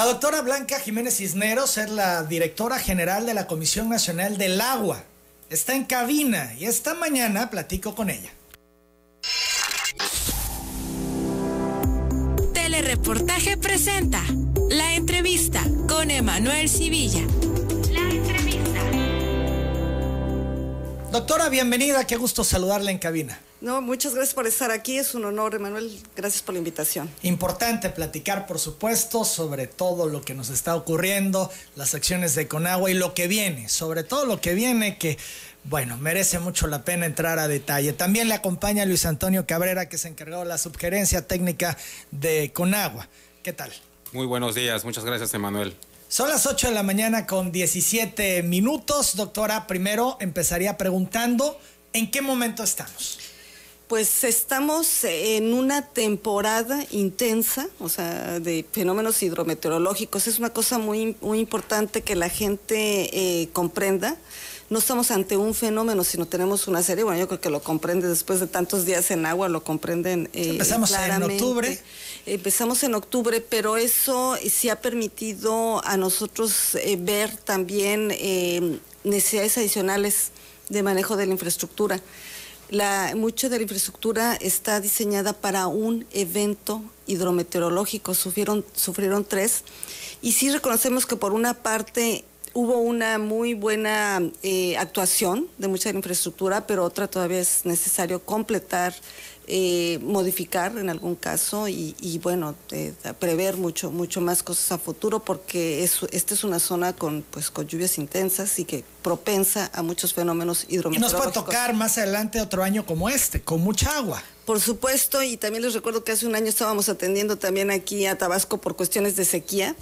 La doctora Blanca Jiménez Cisneros es la directora general de la Comisión Nacional del Agua. Está en cabina y esta mañana platico con ella. Telereportaje presenta la entrevista con Emanuel Civilla. Doctora, bienvenida, qué gusto saludarla en cabina. No, muchas gracias por estar aquí, es un honor, Emanuel, gracias por la invitación. Importante platicar, por supuesto, sobre todo lo que nos está ocurriendo, las acciones de Conagua y lo que viene, sobre todo lo que viene que, bueno, merece mucho la pena entrar a detalle. También le acompaña Luis Antonio Cabrera, que se encargó de la subgerencia técnica de Conagua. ¿Qué tal? Muy buenos días, muchas gracias, Emanuel. Son las 8 de la mañana con 17 minutos. Doctora, primero empezaría preguntando, ¿en qué momento estamos? Pues estamos en una temporada intensa, o sea, de fenómenos hidrometeorológicos. Es una cosa muy, muy importante que la gente eh, comprenda. No estamos ante un fenómeno, sino tenemos una serie. Bueno, yo creo que lo comprende después de tantos días en agua, lo comprenden. Eh, Empezamos en octubre. Empezamos en octubre, pero eso sí ha permitido a nosotros eh, ver también necesidades adicionales de manejo de la infraestructura. La, mucha de la infraestructura está diseñada para un evento hidrometeorológico, sufrieron, sufrieron tres. Y sí reconocemos que por una parte hubo una muy buena eh, actuación de mucha de la infraestructura, pero otra todavía es necesario completar eh, modificar en algún caso y, bueno, prever mucho, mucho más cosas a futuro porque es, esta es una zona con, pues, con lluvias intensas y que propensa a muchos fenómenos hidrometeorológicos. Y nos puede tocar más adelante otro año como este, con mucha agua. Por supuesto, y también les recuerdo que hace un año estábamos atendiendo también aquí a Tabasco por cuestiones de sequía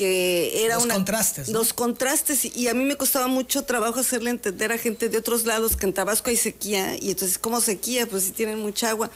que era los contrastes. Los contrastes, y a mí me costaba mucho trabajo hacerle entender a gente de otros lados que en Tabasco hay sequía, y entonces, ¿cómo sequía? Pues si tienen mucha agua.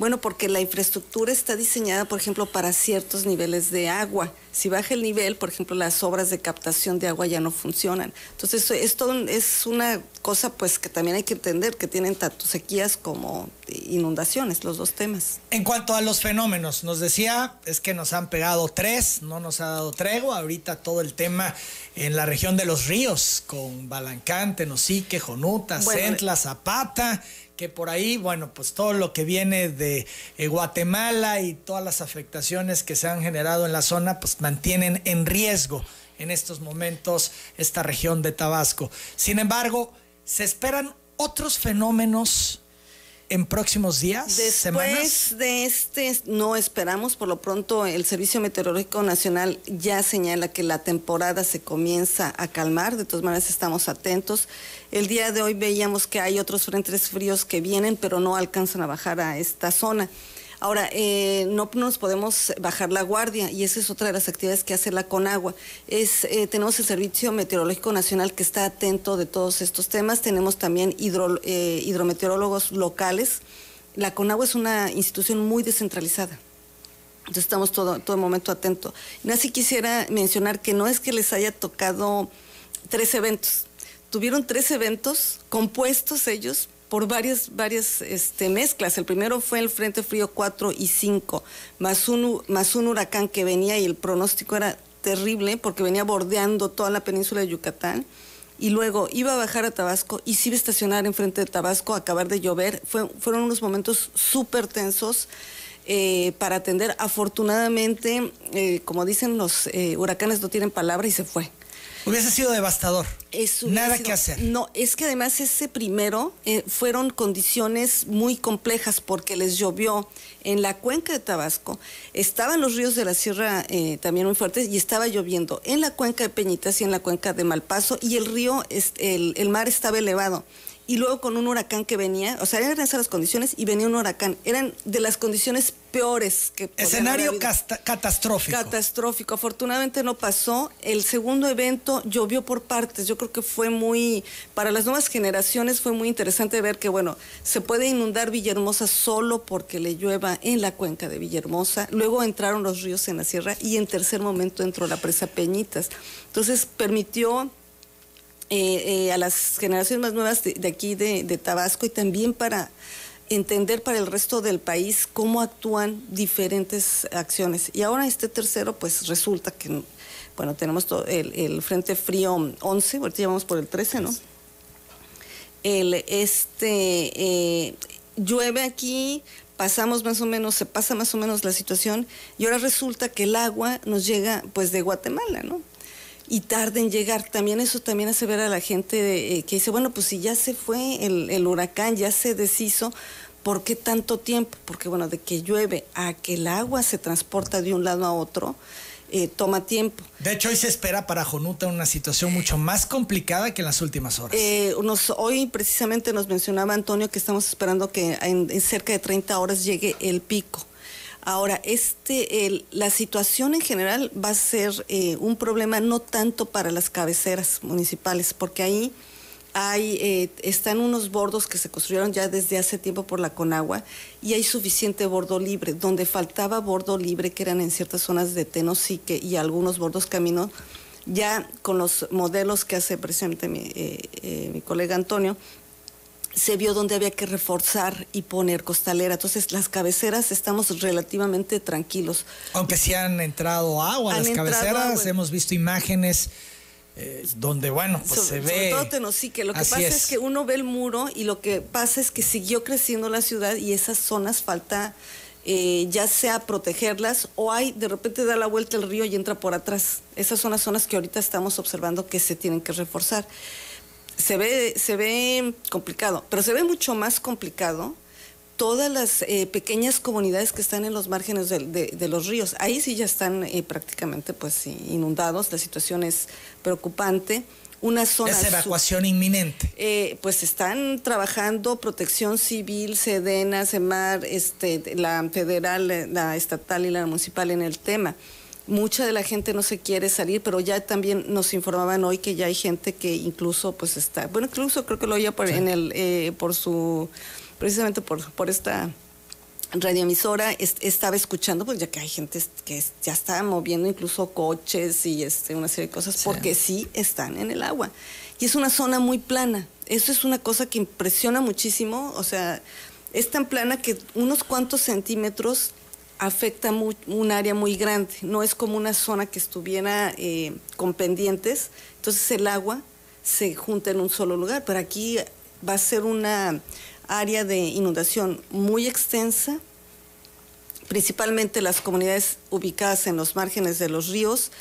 Bueno, porque la infraestructura está diseñada, por ejemplo, para ciertos niveles de agua. Si baja el nivel, por ejemplo, las obras de captación de agua ya no funcionan. Entonces, esto es una cosa pues que también hay que entender, que tienen tanto sequías como inundaciones, los dos temas. En cuanto a los fenómenos, nos decía, es que nos han pegado tres, no nos ha dado tregua. Ahorita todo el tema en la región de los ríos, con Balancán, Tenosique, Jonuta, Centla, Zapata que por ahí, bueno, pues todo lo que viene de eh, Guatemala y todas las afectaciones que se han generado en la zona, pues mantienen en riesgo en estos momentos esta región de Tabasco. Sin embargo, se esperan otros fenómenos en próximos días, Después de este, no esperamos, por lo pronto el Servicio Meteorológico Nacional ya señala que la temporada se comienza a calmar, de todas maneras estamos atentos. El día de hoy veíamos que hay otros frentes fríos que vienen, pero no alcanzan a bajar a esta zona. Ahora, eh, no nos podemos bajar la guardia y esa es otra de las actividades que hace la Conagua. Es, eh, tenemos el Servicio Meteorológico Nacional que está atento de todos estos temas. Tenemos también eh, hidrometeorólogos locales. La Conagua es una institución muy descentralizada. Entonces estamos todo, todo momento atentos. Y así quisiera mencionar que no es que les haya tocado tres eventos. Tuvieron tres eventos compuestos ellos por varias, varias este, mezclas. El primero fue el Frente Frío 4 y 5, más un, más un huracán que venía y el pronóstico era terrible porque venía bordeando toda la península de Yucatán y luego iba a bajar a Tabasco y se iba a estacionar enfrente de Tabasco, acabar de llover. fueron unos momentos súper tensos eh, para atender. Afortunadamente, eh, como dicen los eh, huracanes, no tienen palabra y se fue. Hubiese sido devastador. Nada que hacer. No, es que además ese primero eh, fueron condiciones muy complejas porque les llovió en la cuenca de Tabasco. Estaban los ríos de la sierra eh, también muy fuertes y estaba lloviendo en la cuenca de Peñitas y en la cuenca de Malpaso y el río, el, el mar estaba elevado y luego con un huracán que venía, o sea, eran esas las condiciones y venía un huracán. Eran de las condiciones peores que... Escenario catastrófico. Catastrófico. Afortunadamente no pasó. El segundo evento llovió por partes. Yo creo que fue muy, para las nuevas generaciones fue muy interesante ver que, bueno, se puede inundar Villahermosa solo porque le llueva en la cuenca de Villahermosa. Luego entraron los ríos en la sierra y en tercer momento entró la presa Peñitas. Entonces permitió eh, eh, a las generaciones más nuevas de, aquí de, Tabasco y también para entender para el resto del país cómo actúan diferentes acciones. Y ahora este tercero, pues resulta que, bueno, tenemos todo el, Frente Frío 11, ahorita llevamos por el 13, ¿no? El, este, eh, llueve aquí, pasamos más o menos, se pasa más o menos la situación y ahora resulta que el agua nos llega pues de Guatemala, ¿no? Y tarda en llegar. También eso también hace ver a la gente eh, que dice, bueno, pues si ya se fue el, el huracán, ya se deshizo, ¿por qué tanto tiempo? Porque bueno, de que llueve a que el agua se transporta de un lado a otro, eh, toma tiempo. De hecho, hoy se espera para Jonuta una situación mucho más complicada que en las últimas horas. Eh, hoy precisamente nos mencionaba Antonio que estamos esperando que en, cerca de 30 horas llegue el pico. Ahora, este, la situación en general va a ser eh, un problema no tanto para las cabeceras municipales, porque ahí hay, eh, están unos bordos que se construyeron ya desde hace tiempo por la Conagua y hay suficiente bordo libre. Donde faltaba bordo libre, que eran en ciertas zonas de Tenosique y algunos bordos caminos, ya con los modelos que hace precisamente mi, eh, eh, mi colega Antonio, se vio donde había que reforzar y poner costalera. Entonces, las cabeceras estamos relativamente tranquilos. Aunque sí han entrado agua, las cabeceras, hemos visto imágenes eh, donde bueno, pues se ve. Sobre todo que lo que pasa es. que uno ve el muro y lo que pasa es que siguió creciendo la ciudad y esas zonas falta eh, ya sea protegerlas o hay de repente da la vuelta el río y entra por atrás. Esas son las zonas que ahorita estamos observando que se tienen que reforzar. Se ve, se ve complicado, pero se ve mucho más complicado todas las eh, pequeñas comunidades que están en los márgenes de, los ríos. Ahí sí ya están eh, prácticamente pues inundados, la situación es preocupante. Una zona es evacuación inminente. Eh, pues están trabajando Protección Civil, Sedena, Semar, este, la federal, la estatal y la municipal en el tema. Mucha de la gente no se quiere salir, pero ya también nos informaban hoy que ya hay gente que incluso pues está, bueno, incluso creo que lo oía por, en el, por su precisamente por, por esta radioemisora estaba escuchando, pues ya que hay gente que ya está moviendo incluso coches y este, una serie de cosas, porque sí están en el agua. Y es una zona muy plana. Eso es una cosa que impresiona muchísimo. O sea, es tan plana que unos cuantos centímetros afecta un área muy grande. No es como una zona que estuviera eh, con pendientes. Entonces el agua se junta en un solo lugar. Pero aquí va a ser una área de inundación muy extensa, principalmente las comunidades ubicadas en los márgenes de los ríos.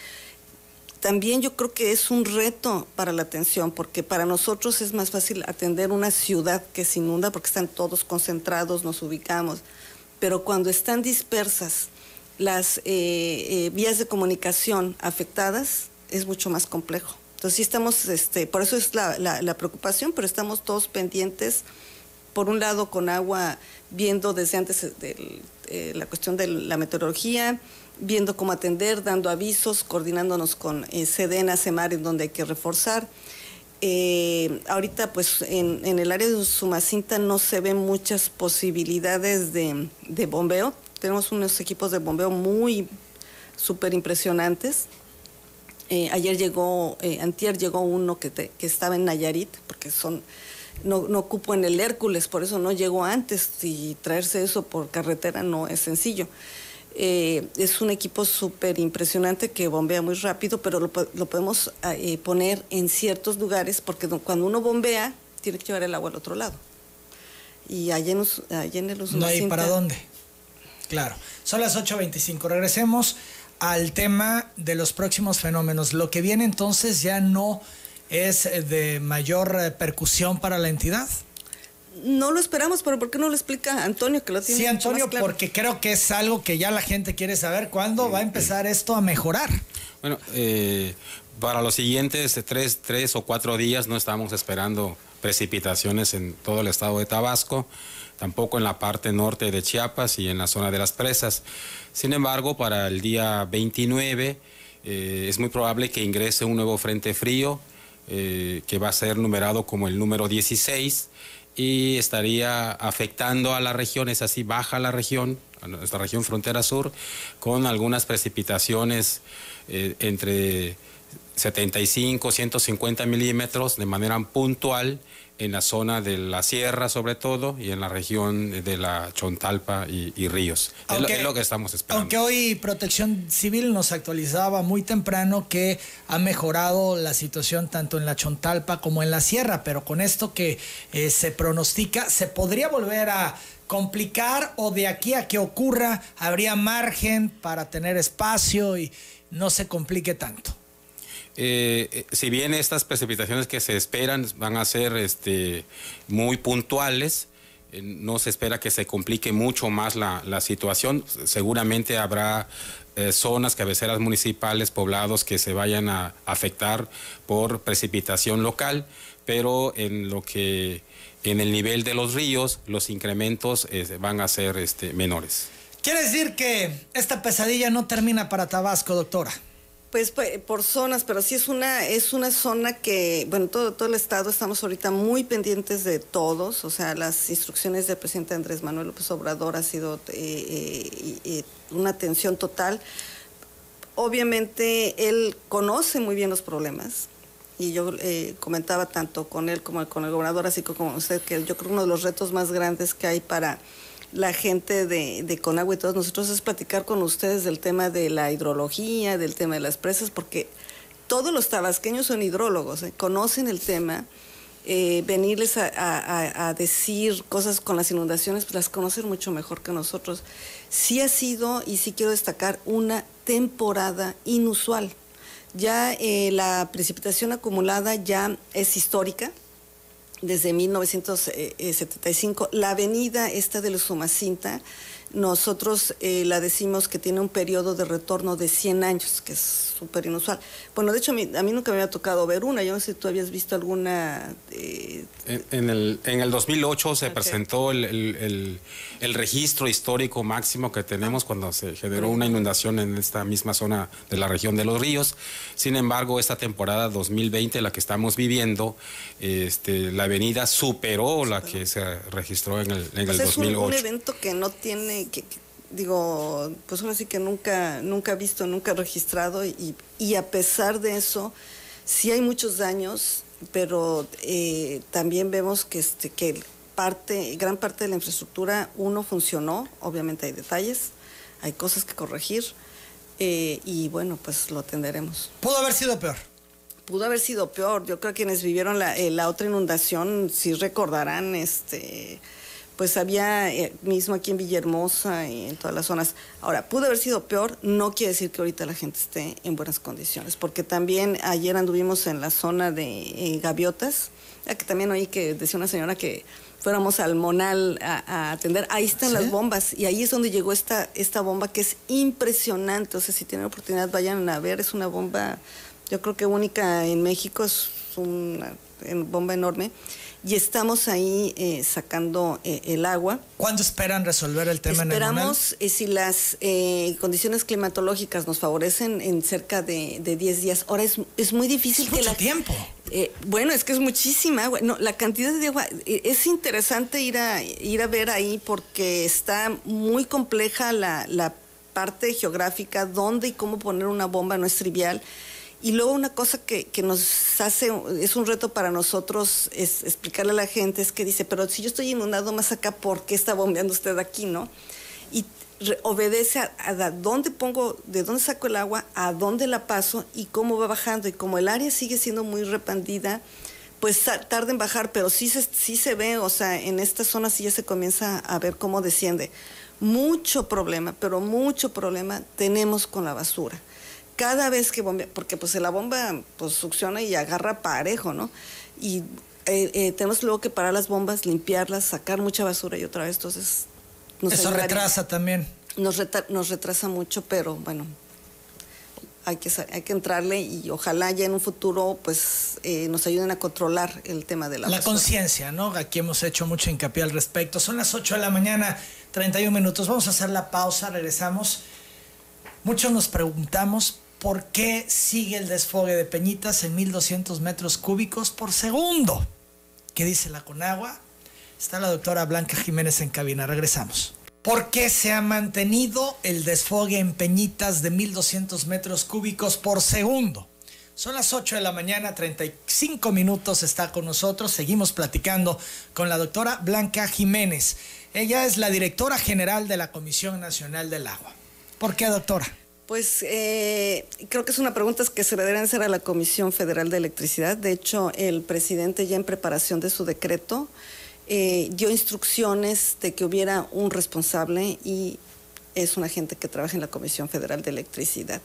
También yo creo que es un reto para la atención, porque para nosotros es más fácil atender una ciudad que se inunda, porque están todos concentrados, nos ubicamos. Pero cuando están dispersas las eh, eh, vías de comunicación afectadas, es mucho más complejo. Entonces sí estamos, este, por eso es la, la preocupación, pero estamos todos pendientes por un lado con agua, viendo desde antes de, eh, la cuestión de la meteorología, viendo cómo atender, dando avisos, coordinándonos con eh, Sedena, Semar, en donde hay que reforzar. Eh, ahorita, pues en, el área de Sumacinta no se ven muchas posibilidades de, bombeo. Tenemos unos equipos de bombeo muy súper impresionantes. ayer llegó, antier llegó uno que, que estaba en Nayarit, porque son no, no en el Hércules, por eso no llegó antes y traerse eso por carretera no es sencillo. Eh, es un equipo súper impresionante que bombea muy rápido, pero lo, podemos eh, poner en ciertos lugares porque cuando uno bombea tiene que llevar el agua al otro lado. Y allá en, allá en el No hay para dónde. Claro. Son las 8.25. Regresemos al tema de los próximos fenómenos. Lo que viene entonces ya no es de mayor percusión para la entidad? No lo esperamos, pero ¿por qué no lo explica Antonio que lo tiene? Sí, Antonio, porque creo que es algo que ya la gente quiere saber. ¿Cuándo va a empezar esto a mejorar? Bueno, eh, para los siguientes tres, tres o cuatro días no estamos esperando precipitaciones en todo el estado de Tabasco, tampoco en la parte norte de Chiapas y en la zona de las presas. Sin embargo, para el día 29 eh, es muy probable que ingrese un nuevo frente frío eh, que va a ser numerado como el número 16 y estaría afectando a la región, es así, baja la región, a nuestra región frontera sur, con algunas precipitaciones eh, entre 75, 150 milímetros de manera puntual, en la zona de la sierra sobre todo y en la región de la Chontalpa y, Ríos. es, lo, que estamos esperando. Aunque hoy Protección Civil nos actualizaba muy temprano que ha mejorado la situación tanto en la Chontalpa como en la sierra, pero con esto que eh, se pronostica, ¿se podría volver a complicar o de aquí a que ocurra habría margen para tener espacio y no se complique tanto? Eh, eh, si bien estas precipitaciones que se esperan van a ser este, muy puntuales, eh, no se espera que se complique mucho más la, situación. Seguramente habrá zonas, cabeceras municipales, poblados que se vayan a afectar por precipitación local, pero en lo que en el nivel de los ríos los incrementos van a ser este, menores. Quiere decir que esta pesadilla no termina para Tabasco, doctora. Pues, pues por zonas, pero sí es una es una zona que, bueno, todo, todo el estado estamos ahorita muy pendientes de todos, o sea, las instrucciones del presidente Andrés Manuel López Obrador ha sido eh, eh, una atención total. Obviamente él conoce muy bien los problemas y yo eh, comentaba tanto con él como con el gobernador, así como usted, que yo creo uno de los retos más grandes que hay para la gente de, de Conagua y todos nosotros es platicar con ustedes del tema de la hidrología, del tema de las presas, porque todos los tabasqueños son hidrólogos, ¿eh? conocen el tema. Eh, venirles a, decir cosas con las inundaciones, pues las conocen mucho mejor que nosotros. Sí ha sido, y sí quiero destacar, una temporada inusual. Ya eh, la precipitación acumulada ya es histórica, desde 1975. La avenida esta de la Sumacinta, nosotros eh, la decimos que tiene un periodo de retorno de 100 años, que es súper inusual. Bueno, de hecho, a mí, nunca me había tocado ver una. Yo no sé si tú habías visto alguna... Eh, en, el, en el 2008 se presentó el, registro histórico máximo que tenemos cuando se generó una inundación en esta misma zona de la región de los ríos. Sin embargo, esta temporada 2020, la que estamos viviendo, este, la avenida superó, la que se registró en el, en pues el 2008. Es un, evento que no tiene... que digo, pues ahora sí que nunca, nunca visto, nunca registrado y, y a pesar de eso, sí hay muchos daños, pero eh, también vemos que, este, que parte, gran parte de la infraestructura, uno funcionó, obviamente hay detalles, hay cosas que corregir eh, y bueno, pues lo atenderemos. ¿Pudo haber sido peor? Pudo haber sido peor. Yo creo que quienes vivieron la, eh, la otra inundación sí recordarán este pues había eh, mismo aquí en Villahermosa y en todas las zonas. Ahora, pudo haber sido peor, no quiere decir que ahorita la gente esté en buenas condiciones, porque también ayer anduvimos en la zona de eh, Gaviotas, que también oí que decía una señora que fuéramos al Monal a, atender, ahí están las bombas y ahí es donde llegó esta, esta bomba que es impresionante, o sea, si tienen oportunidad vayan a ver, es una bomba, yo creo que única en México, es una bomba enorme y estamos ahí eh, sacando eh, el agua. ¿Cuándo esperan resolver el tema Esperamos, en el eh, si las condiciones climatológicas nos favorecen, en cerca de, de 10 días. Ahora es, es muy difícil es mucho tiempo. bueno, es que es muchísima agua. No, la cantidad de agua, es interesante ir a, ir a ver ahí porque está muy compleja la, la parte geográfica, dónde y cómo poner una bomba no es trivial. Y luego una cosa que, nos hace, es un reto para nosotros, es explicarle a la gente, es que dice, pero si yo estoy inundado más acá, ¿por qué está bombeando usted aquí, no? Y obedece a, dónde pongo, de dónde saco el agua, a dónde la paso y cómo va bajando. Y como el área sigue siendo muy repandida, pues tarda en bajar, pero sí se, sí se ve, o sea, en esta zona sí ya se comienza a ver cómo desciende. Mucho problema, pero mucho problema tenemos con la basura cada vez que bombea, porque pues la bomba pues succiona y agarra parejo, ¿no? Y eh, eh, tenemos luego que parar las bombas, limpiarlas, sacar mucha basura y otra vez, entonces... Eso retrasa también. Nos, nos retrasa mucho, pero bueno, hay que, hay que entrarle y ojalá ya en un futuro pues eh, nos ayuden a controlar el tema de la La conciencia, ¿no? Aquí hemos hecho mucho hincapié al respecto. Son las 8 de la mañana, 31 minutos. Vamos a hacer la pausa, regresamos. Muchos nos preguntamos por qué sigue el desfogue de Peñitas en 1200 metros cúbicos por segundo. ¿Qué dice la Conagua? Está la doctora Blanca Jiménez en cabina. Regresamos. ¿Por qué se ha mantenido el desfogue en Peñitas de 1200 metros cúbicos por segundo? Son las 8 de la mañana, 35 minutos está con nosotros. Seguimos platicando con la doctora Blanca Jiménez. Ella es la directora general de la Comisión Nacional del Agua. ¿Por qué, doctora? Pues eh, creo que es una pregunta que se le deberían hacer a la Comisión Federal de Electricidad. De hecho, el presidente ya en preparación de su decreto eh, dio instrucciones de que hubiera un responsable y es una gente que trabaja en la Comisión Federal de Electricidad.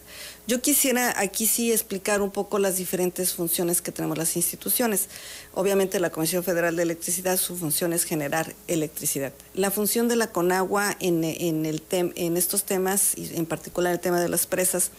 Yo quisiera aquí sí explicar un poco las diferentes funciones que tenemos las instituciones. Obviamente la Comisión Federal de Electricidad, su función es generar electricidad. La función de la CONAGUA en, el en estos temas, y en particular el tema de las presas,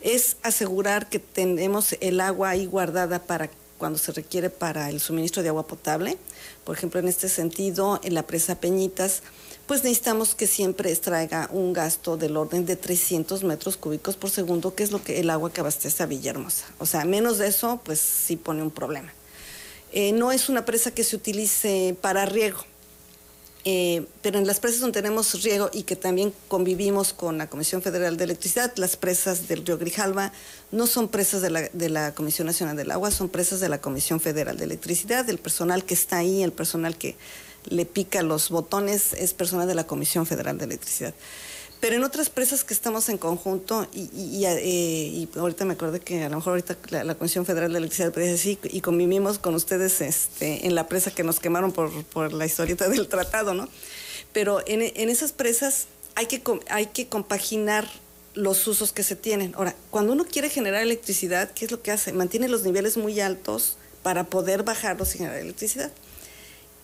es asegurar que tenemos el agua ahí guardada para cuando se requiere para el suministro de agua potable. Por ejemplo, en este sentido, en la presa Peñitas, pues necesitamos que siempre extraiga un gasto del orden de 300 metros cúbicos por segundo, que es lo que el agua que abastece a Villahermosa. O sea, menos de eso, pues sí pone un problema. Eh, no es una presa que se utilice para riego, eh, pero en las presas donde tenemos riego y que también convivimos con la Comisión Federal de Electricidad, las presas del río Grijalva no son presas de la, Comisión Nacional del Agua, son presas de la Comisión Federal de Electricidad, el personal que está ahí, el personal que le pica los botones es personal de la Comisión Federal de Electricidad. Pero en otras presas que estamos en conjunto, y, eh, ahorita me acuerdo que a lo mejor ahorita la, Comisión Federal de Electricidad puede decir, y convivimos con ustedes este, en la presa que nos quemaron por, la historieta del tratado, ¿no? Pero en, esas presas hay que, hay que compaginar los usos que se tienen. Ahora, cuando uno quiere generar electricidad, ¿qué es lo que hace? Mantiene los niveles muy altos para poder bajarlos y generar electricidad.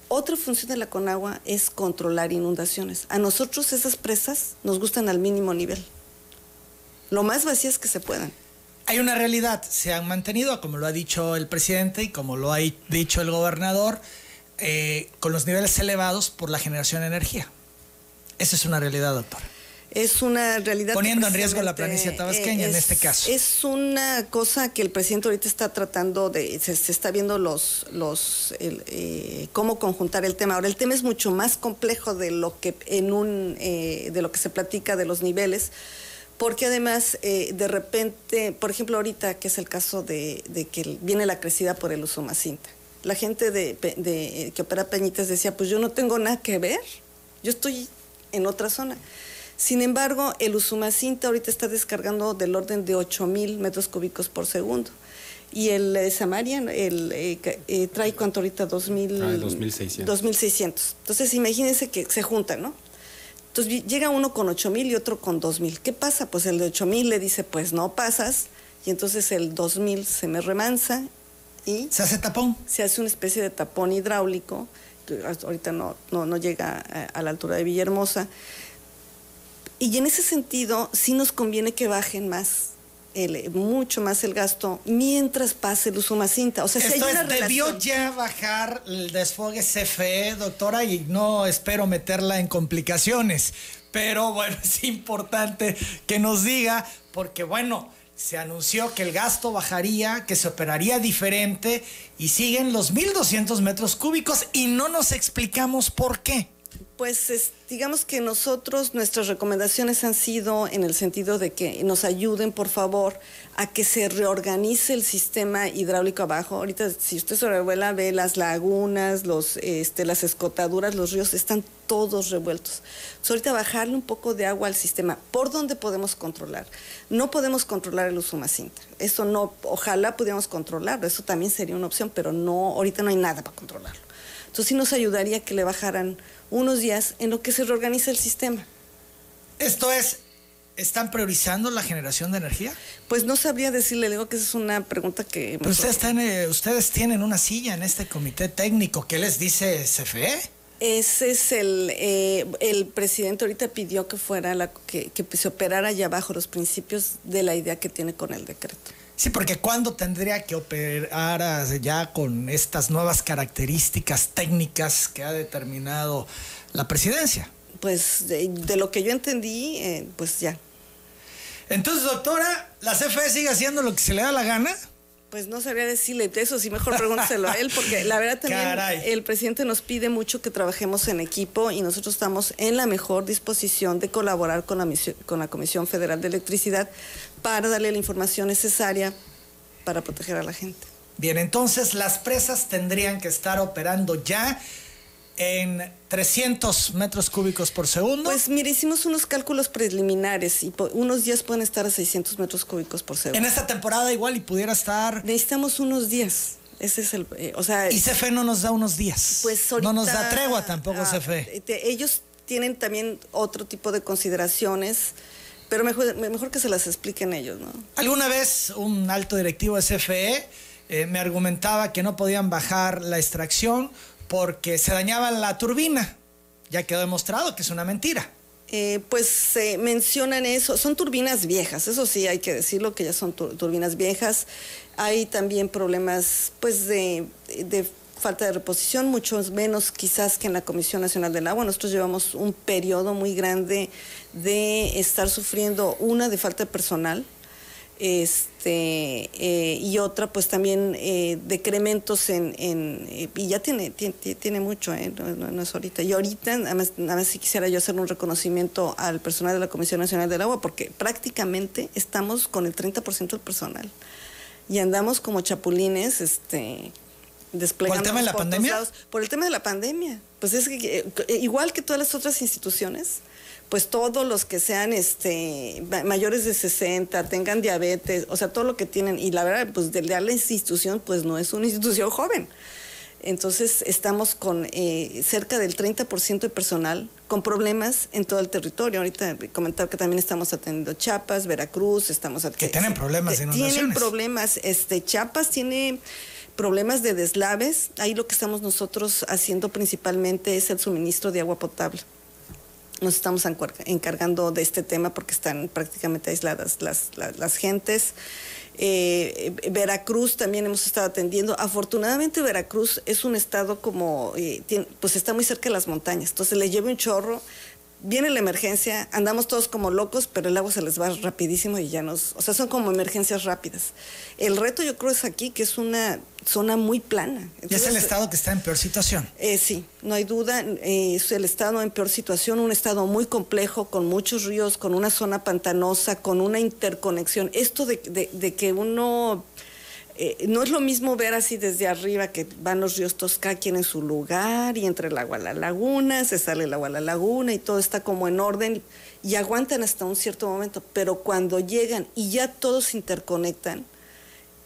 Otra función de la Conagua es controlar inundaciones. A nosotros esas presas nos gustan al mínimo nivel, lo más vacías que se puedan. Hay una realidad, se han mantenido, como lo ha dicho el presidente y como lo ha dicho el gobernador, eh, con los niveles elevados por la generación de energía. Esa es una realidad, doctor es una realidad. Poniendo en riesgo la planicie tabasqueña en este caso. Es una cosa que el presidente ahorita está tratando de, se, está viendo los, los, eh, cómo conjuntar el tema. Ahora, el tema es mucho más complejo de lo que en un, eh, de lo que se platica de los niveles, porque además eh, de repente, por ejemplo, ahorita que es el caso de, que viene la crecida por el uso macinta. La gente de, de, que opera Peñitas decía, pues yo no tengo nada que ver, yo estoy en otra zona. Sin embargo, el Usumacinta ahorita está descargando del orden de 8 mil metros cúbicos por segundo. Y el eh, Samarian el, eh, eh, trae cuánto ahorita, 2000, 2600. Entonces, imagínense que se juntan, ¿no? Entonces llega uno con 8 mil y otro con 2 mil. ¿Qué pasa? Pues el de 8 mil le dice, pues no pasas. Y entonces el 2000 se me remansa y... ¿Se hace tapón? Se hace una especie de tapón hidráulico, que ahorita no, no, no llega a, a la altura de Villahermosa. Y en ese sentido, sí nos conviene que bajen más el, mucho más el gasto mientras pase el uso más cinta. O sea, si debió ya bajar el desfogue CFE, doctora, y no espero meterla en complicaciones. Pero bueno, es importante que nos diga, porque bueno, se anunció que el gasto bajaría, que se operaría diferente y siguen los 1.200 metros cúbicos y no nos explicamos por qué. Pues digamos que nosotros, nuestras recomendaciones han sido en el sentido de que nos ayuden, por favor, a que se reorganice el sistema hidráulico abajo. Ahorita, si usted sobrevuela, ve las lagunas, los, este, las escotaduras, los ríos, están todos revueltos. ahorita bajarle un poco de agua al sistema. ¿Por dónde podemos controlar? No podemos controlar el uso más Eso no, ojalá pudiéramos controlarlo. Eso también sería una opción, pero no, ahorita no hay nada para controlarlo. Entonces sí nos ayudaría que le bajaran unos días en lo que se reorganiza el sistema. Esto es, ¿están priorizando la generación de energía? Pues no sabría decirle, digo que esa es una pregunta que... ustedes, eh, ustedes tienen una silla en este comité técnico, ¿qué les dice CFE? Ese es el, eh, el presidente ahorita pidió que fuera la, que, que se operara allá abajo los principios de la idea que tiene con el decreto. Sí, porque ¿cuándo tendría que operar ya con estas nuevas características técnicas que ha determinado la presidencia? Pues de, lo que yo entendí, eh, pues ya. Entonces, doctora, ¿la CFE sigue haciendo lo que se le da la gana? Pues no sabría decirle eso, si mejor pregúnteselo a él, porque la verdad también el presidente nos pide mucho que trabajemos en equipo y nosotros estamos en la mejor disposición de colaborar con la, con la Comisión Federal de Electricidad para darle la información necesaria para proteger a la gente. Bien, entonces las presas tendrían que estar operando ya en 300 metros cúbicos por segundo. Pues mire, hicimos unos cálculos preliminares y unos días pueden estar a 600 metros cúbicos por segundo. En esta temporada igual y pudiera estar... Necesitamos unos días. Ese es el, eh, o sea, y CFE no nos da unos días. Pues no nos da tregua tampoco ah, CFE. ellos tienen también otro tipo de consideraciones, pero mejor, mejor que se las expliquen ellos, ¿no? Alguna vez un alto directivo de CFE eh, me argumentaba que no podían bajar la extracción porque se dañaba la turbina. Ya quedó demostrado que es una mentira. Eh, pues se mencionan eso, son turbinas viejas, eso sí hay que decirlo que ya son turbinas viejas. Hay también problemas pues de, de falta de reposición, muchos menos quizás que en la Comisión Nacional del Agua. Nosotros llevamos un periodo muy grande de estar sufriendo una de falta de personal este eh, y otra pues también eh, decrementos en, en eh, y ya tiene tiene, tiene mucho no, es ahorita. Y ahorita nada más, nada más si quisiera yo hacer un reconocimiento al personal de la Comisión Nacional del Agua porque prácticamente estamos con el 30% del personal. Y andamos como chapulines este desplegando por el tema de la pandemia por el tema de la pandemia pues es que igual que todas las otras instituciones pues todos los que sean este mayores de 60, tengan diabetes, o sea, todo lo que tienen, y la verdad, pues de la institución, pues no es una institución joven. Entonces estamos con eh, cerca del 30% de personal con problemas en todo el territorio. Ahorita comentar que también estamos atendiendo Chiapas, Veracruz, estamos atendiendo... Que tienen problemas de inundaciones. Tienen problemas, este, Chiapas tiene problemas de deslaves. Ahí lo que estamos nosotros haciendo principalmente es el suministro de agua potable nos estamos encargando de este tema porque están prácticamente aisladas las, las, gentes. Eh, Veracruz también hemos estado atendiendo. Afortunadamente Veracruz es un estado como, eh, pues está muy cerca de las montañas, entonces le lleva un chorro, viene la emergencia, andamos todos como locos, pero el agua se les va rapidísimo y ya nos, o sea, son como emergencias rápidas. El reto yo creo es aquí, que es una zona muy plana. ¿Y es el estado que está en peor situación? Eh, sí, no hay duda, eh, es el estado en peor situación, un estado muy complejo, con muchos ríos, con una zona pantanosa, con una interconexión. Esto de, de que uno eh, no es lo mismo ver así desde arriba que van los ríos Tosca quien en su lugar y entre el agua a la laguna, se sale el agua a la laguna y todo está como en orden y aguantan hasta un cierto momento, pero cuando llegan y ya todos se interconectan,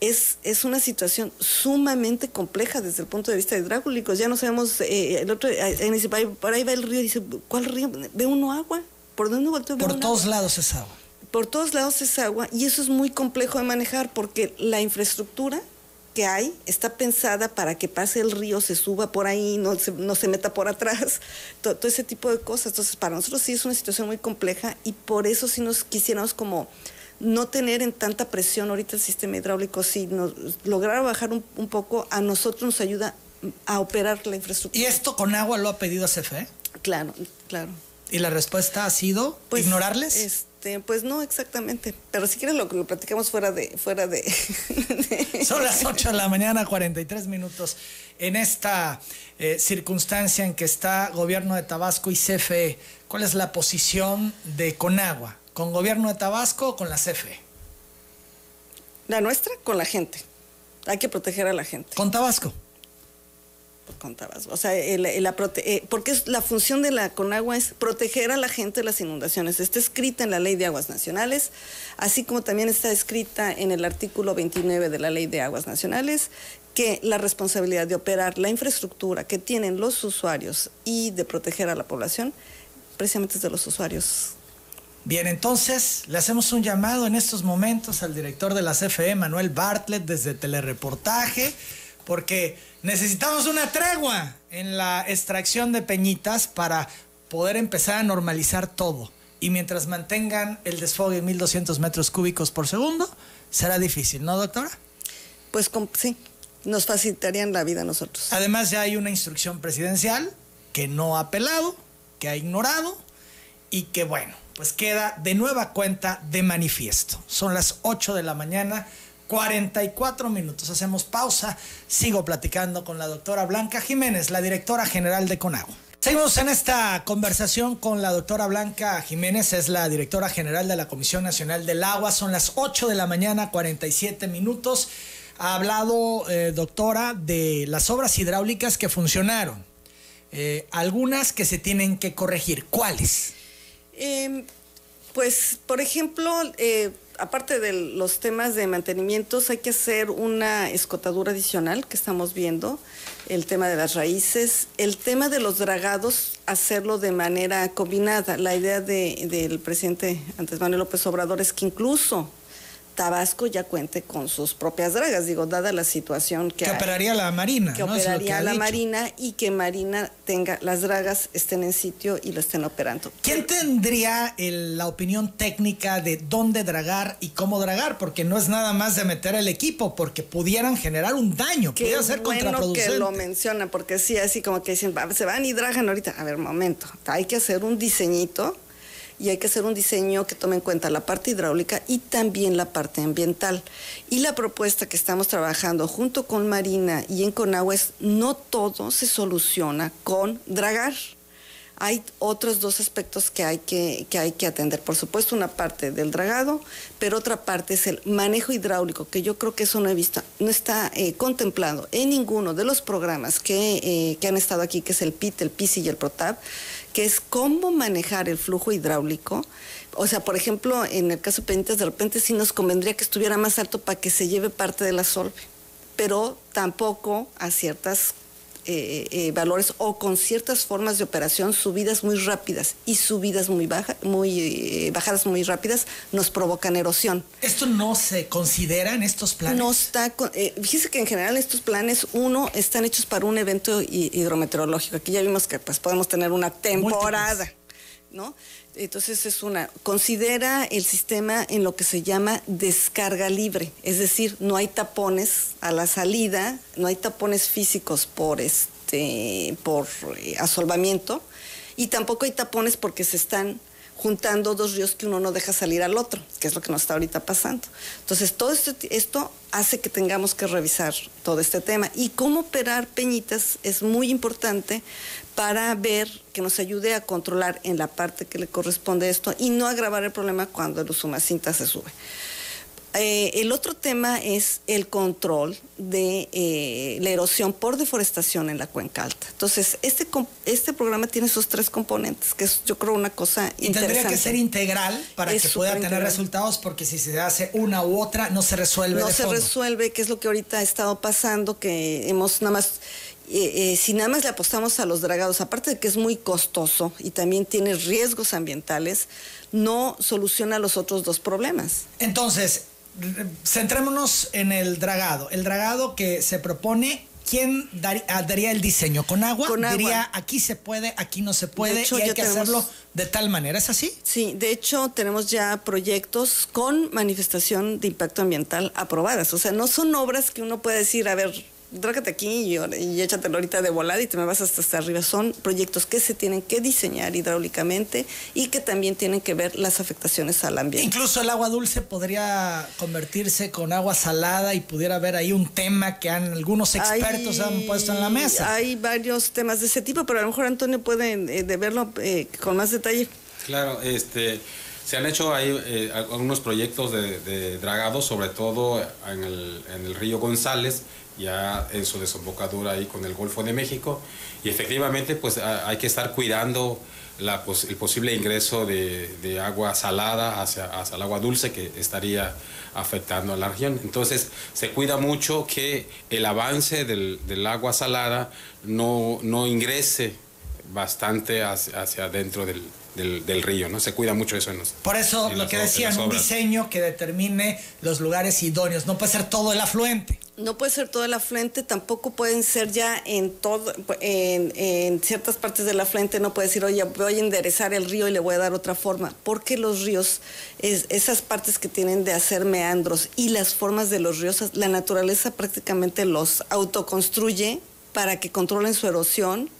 es, es una situación sumamente compleja desde el punto de vista hidráulico. Ya no sabemos, eh, el otro, eh, por ahí va el río y dice, ¿cuál río? ¿Ve uno agua? ¿Por dónde volteó? Por todos lados es agua por todos lados es agua y eso es muy complejo de manejar porque la infraestructura que hay está pensada para que pase el río, se suba por ahí, no se, no se meta por atrás, todo, ese tipo de cosas. Entonces, para nosotros sí es una situación muy compleja y por eso sí nos quisiéramos como no tener en tanta presión ahorita el sistema hidráulico, si nos, lograr bajar un, poco, a nosotros nos ayuda a operar la infraestructura. ¿Y esto con agua lo ha pedido CFE? Claro, claro. ¿Y la respuesta ha sido pues, ignorarles? Este, pues no exactamente, pero si quieres lo, lo platicamos fuera de... Fuera de, Son las 8 de la mañana, 43 minutos. En esta eh, circunstancia en que está gobierno de Tabasco y CFE, ¿cuál es la posición de Conagua? ¿Con gobierno de Tabasco o con la CFE? La nuestra, con la gente. Hay que proteger a la gente. ¿Con Tabasco? Contabas. O sea, eh, porque es, la función de la Conagua es proteger a la gente de las inundaciones. Está escrita en la Ley de Aguas Nacionales, así como también está escrita en el artículo 29 de la Ley de Aguas Nacionales, que la responsabilidad de operar la infraestructura que tienen los usuarios y de proteger a la población, precisamente es de los usuarios. Bien, entonces le hacemos un llamado en estos momentos al director de la CFE, Manuel Bartlett, desde Telereportaje porque necesitamos una tregua en la extracción de peñitas para poder empezar a normalizar todo. Y mientras mantengan el desfogue en 1200 metros cúbicos por segundo, será difícil, ¿no, doctora? Pues sí, nos facilitarían la vida a nosotros. Además, ya hay una instrucción presidencial que no ha apelado, que ha ignorado y que, bueno, pues queda de nueva cuenta de manifiesto. Son las 8 de la mañana 44 minutos. Hacemos pausa. Sigo platicando con la doctora Blanca Jiménez, la directora general de CONAGUA. Seguimos en esta conversación con la doctora Blanca Jiménez, es la directora general de la Comisión Nacional del Agua. Son las 8 de la mañana, 47 minutos. Ha hablado, eh, doctora, de las obras hidráulicas que funcionaron. Eh, algunas que se tienen que corregir. ¿Cuáles? Em, pues, por ejemplo, eh, aparte de los temas de mantenimientos, hay que hacer una escotadura adicional que estamos viendo, el tema de las raíces, el tema de los dragados, hacerlo de manera combinada. La idea del presidente Andrés Manuel López Obrador es que incluso Tabasco ya cuente con sus propias dragas, digo, dada la situación que, que operaría la Marina. Que operaría la Marina y que Marina tenga las dragas, estén en sitio y lo estén operando. ¿Quién tendría la opinión técnica de dónde dragar y cómo dragar? Porque no es nada más de meter el equipo, porque pudieran generar un daño, Qué pudiera ser bueno contraproducente. que lo mencionan, porque sí, así como que dicen, se van y dragan ahorita. A ver, momento, hay que hacer un diseñito y hay que hacer un diseño que tome en cuenta la parte hidráulica y también la parte ambiental. Y la propuesta que estamos trabajando junto con Marina y en Conagua es no todo se soluciona con dragar. Hay otros dos aspectos que hay que, que hay que atender. Por supuesto, una parte del dragado, pero otra parte es el manejo hidráulico, que yo creo que eso no he visto, no está eh, contemplado en ninguno de los programas que, eh, que han estado aquí, que es el PIT, el PISI y el PROTAP que es cómo manejar el flujo hidráulico. O sea, por ejemplo, en el caso de Penitas, de repente sí nos convendría que estuviera más alto para que se lleve parte de la pero tampoco a ciertas eh, eh, valores o con ciertas formas de operación, subidas muy rápidas y subidas muy, baja, muy eh, bajadas muy rápidas, nos provocan erosión. ¿Esto no se considera en estos planes? No está, fíjese que en general estos planes, uno, están hechos para un evento hidrometeorológico. Aquí ya vimos que pues, podemos tener una temporada, ¿no? Entonces es una, considera el sistema en lo que se llama descarga libre, es decir, no hay tapones a la salida, no hay tapones físicos por este, por eh, asolvamiento y tampoco hay tapones porque se están juntando dos ríos que uno no deja salir al otro, que es lo que nos está ahorita pasando. Entonces, todo esto, esto hace que tengamos que revisar todo este tema. Y cómo operar peñitas es muy importante para ver que nos ayude a controlar en la parte que le corresponde esto y no agravar el problema cuando el usumacinta se sube. Eh, el otro tema es el control de eh, la erosión por deforestación en la cuenca alta. Entonces, este, este programa tiene esos tres componentes, que es yo creo una cosa y interesante. tendría que ser integral para Es que pueda tener resultados, porque si se hace una u otra, no se resuelve no de se resuelve, que es lo que ahorita ha estado pasando, que hemos nada más, eh, eh, si nada más le apostamos a los dragados, aparte de que es muy costoso y también tiene riesgos ambientales, no soluciona los otros dos problemas. Entonces, centrémonos en el dragado. El dragado que se propone, ¿quién ah, daría el diseño? ¿Con agua? Con agua. Diría, aquí se puede, aquí no se puede, hecho, y hay que tenemos- hacerlo de tal manera. ¿Es así? Sí, de hecho tenemos ya proyectos con manifestación de impacto ambiental aprobadas. O sea, no son obras que uno puede decir, a ver, drágate aquí y, y échatelo ahorita de volada y te me vas hasta, hasta arriba. Son proyectos que se tienen que diseñar hidráulicamente y que también tienen que ver las afectaciones al ambiente. Incluso el agua dulce podría convertirse con agua salada y pudiera haber ahí un tema que han, algunos expertos Hay- han puesto en la mesa. Hay varios temas de ese tipo, pero a lo mejor Antonio puede eh, de verlo eh, con más detalle. Claro, este, se han hecho ahí eh, algunos proyectos de, de dragado, sobre todo en el, en el río González, ya en su desembocadura ahí con el Golfo de México, y efectivamente pues hay que estar cuidando la, pos- el posible ingreso de, de agua salada hacia, hacia el agua dulce que estaría afectando a la región. Entonces se cuida mucho que el avance del, del agua salada no, no ingrese bastante hacia, hacia adentro del, del, del río, ¿no? Se cuida mucho eso en los, Por eso en lo las que decían, un diseño que determine los lugares idóneos. No puede ser todo el afluente. No puede ser todo el afluente, tampoco pueden ser ya en todo, en, en ciertas partes del afluente no puede decir, oye, voy a enderezar el río y le voy a dar otra forma, porque los ríos, es- esas partes que tienen de hacer meandros y las formas de los ríos, la naturaleza prácticamente los autoconstruye para que controlen su erosión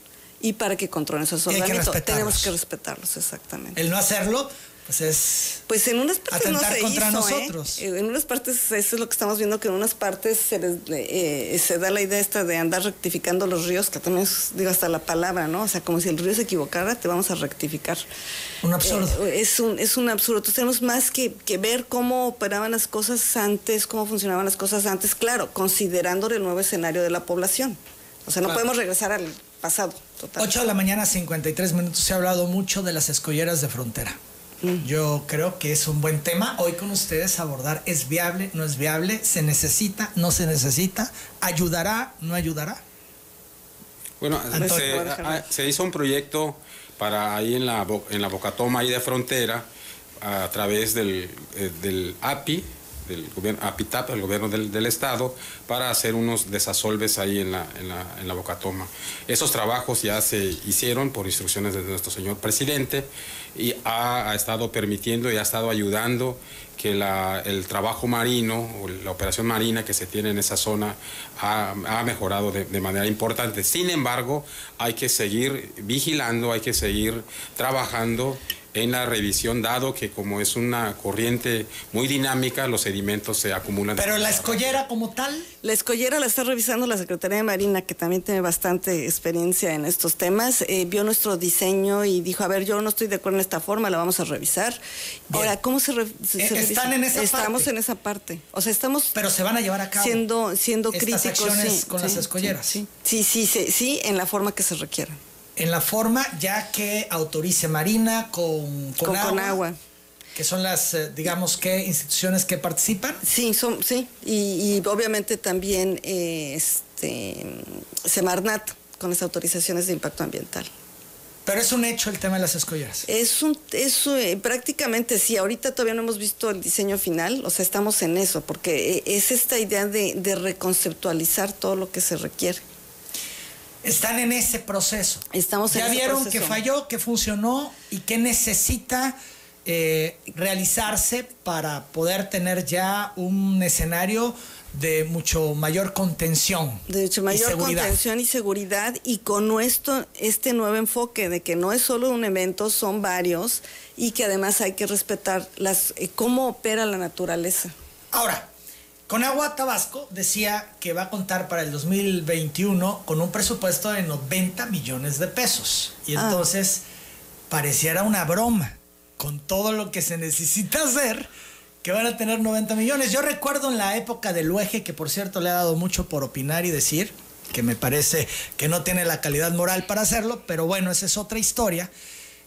y para que controlen su respetarlos. Tenemos que respetarlos, exactamente. El no hacerlo pues es pues en unas partes no se contra hizo, ¿eh? nosotros. En unas partes eso es lo que estamos viendo que en unas partes se les, eh, se da la idea esta de andar rectificando los ríos que también es, digo hasta la palabra no o sea como si el río se equivocara te vamos a rectificar un absurdo eh, es un es un absurdo Entonces, tenemos más que, que ver cómo operaban las cosas antes cómo funcionaban las cosas antes claro considerando el nuevo escenario de la población o sea no Claro. podemos regresar al pasado total 8 de la mañana, 53 minutos. Se ha hablado mucho de las escolleras de frontera. Yo creo que es un buen tema hoy con ustedes abordar. ¿Es viable? ¿No es viable? ¿Se necesita? ¿No se necesita? ¿Ayudará? ¿No ayudará? Bueno, Antonio, se, a se hizo un proyecto para ahí en la, en la Bocatoma, ahí de frontera, a través del, eh, del API, del gobierno, el gobierno del, estado, para hacer unos desasolves ahí en la, en, la, en la Bocatoma. Esos trabajos ya se hicieron por instrucciones de nuestro señor presidente y ha, estado permitiendo y ha estado ayudando que la- el trabajo marino la operación marina que se tiene en esa zona ha, ha mejorado de, de manera importante. Sin embargo, hay que seguir vigilando, hay que seguir trabajando en la revisión, dado que como es una corriente muy dinámica, los sedimentos se acumulan. Pero la escollera como tal, La escollera la está revisando la Secretaría de Marina, que también tiene bastante experiencia en estos temas. Eh, vio nuestro diseño y dijo, a ver, yo no estoy de acuerdo en esta forma, la vamos a revisar. Bien. Ahora, ¿cómo se, re- se- Eh, se están revisa? en esa Estamos parte. en esa parte. O sea, estamos pero se van a llevar a cabo. siendo, siendo estas críticos. sí, con sí, las escolleras. Sí, sí, sí, sí, sí, en la forma que se requiera. En la forma ya que autorice Marina con, con, Con- agua, con agua. que son las, eh, digamos, que instituciones que participan. Sí, son, sí. Y, y obviamente también eh, este, Semarnat, con las autorizaciones de impacto ambiental. Pero es un hecho el tema de las escolleras. Es un, es eh, prácticamente sí, ahorita todavía no hemos visto el diseño final, o sea, estamos en eso, porque es esta idea de, de reconceptualizar todo lo que se requiere. Están en ese proceso. Estamos en ya ese vieron proceso. que falló, que funcionó y que necesita eh, realizarse para poder tener ya un escenario de mucho mayor contención. De hecho, y mayor seguridad. contención y seguridad y con esto, este nuevo enfoque de que no es solo un evento, son varios y que además hay que respetar las, eh, cómo opera la naturaleza. Ahora, con Agua Tabasco decía que va a contar para el 2021 con un presupuesto de 90 millones de pesos. Y Ah. entonces pareciera una broma con todo lo que se necesita hacer que van a tener 90 millones. Yo recuerdo en la época del UEG, que por cierto le ha dado mucho por opinar y decir, que me parece que no tiene la calidad moral para hacerlo, pero bueno, esa es otra historia.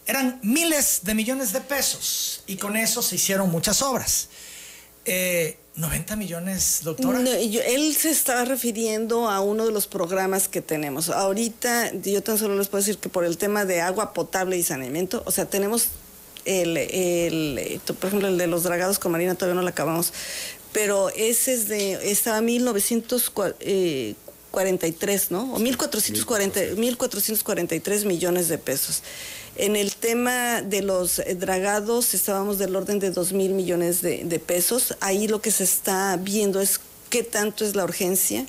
Eran miles de millones de pesos y con eso se hicieron muchas obras. Eh, 90 millones, doctora. Él se estaba refiriendo a uno de los programas que tenemos. Ahorita yo tan solo les puedo decir que por el tema de agua potable y saneamiento, o sea, tenemos el, el, eh, por ejemplo, el de los dragados con Marina todavía no lo acabamos, pero ese es de, estaba 1943, ¿no? O 1440, 1443 millones de pesos. En el tema de los eh, dragados estábamos del orden de 2 mil millones de, de pesos. Ahí lo que se está viendo es qué tanto es la urgencia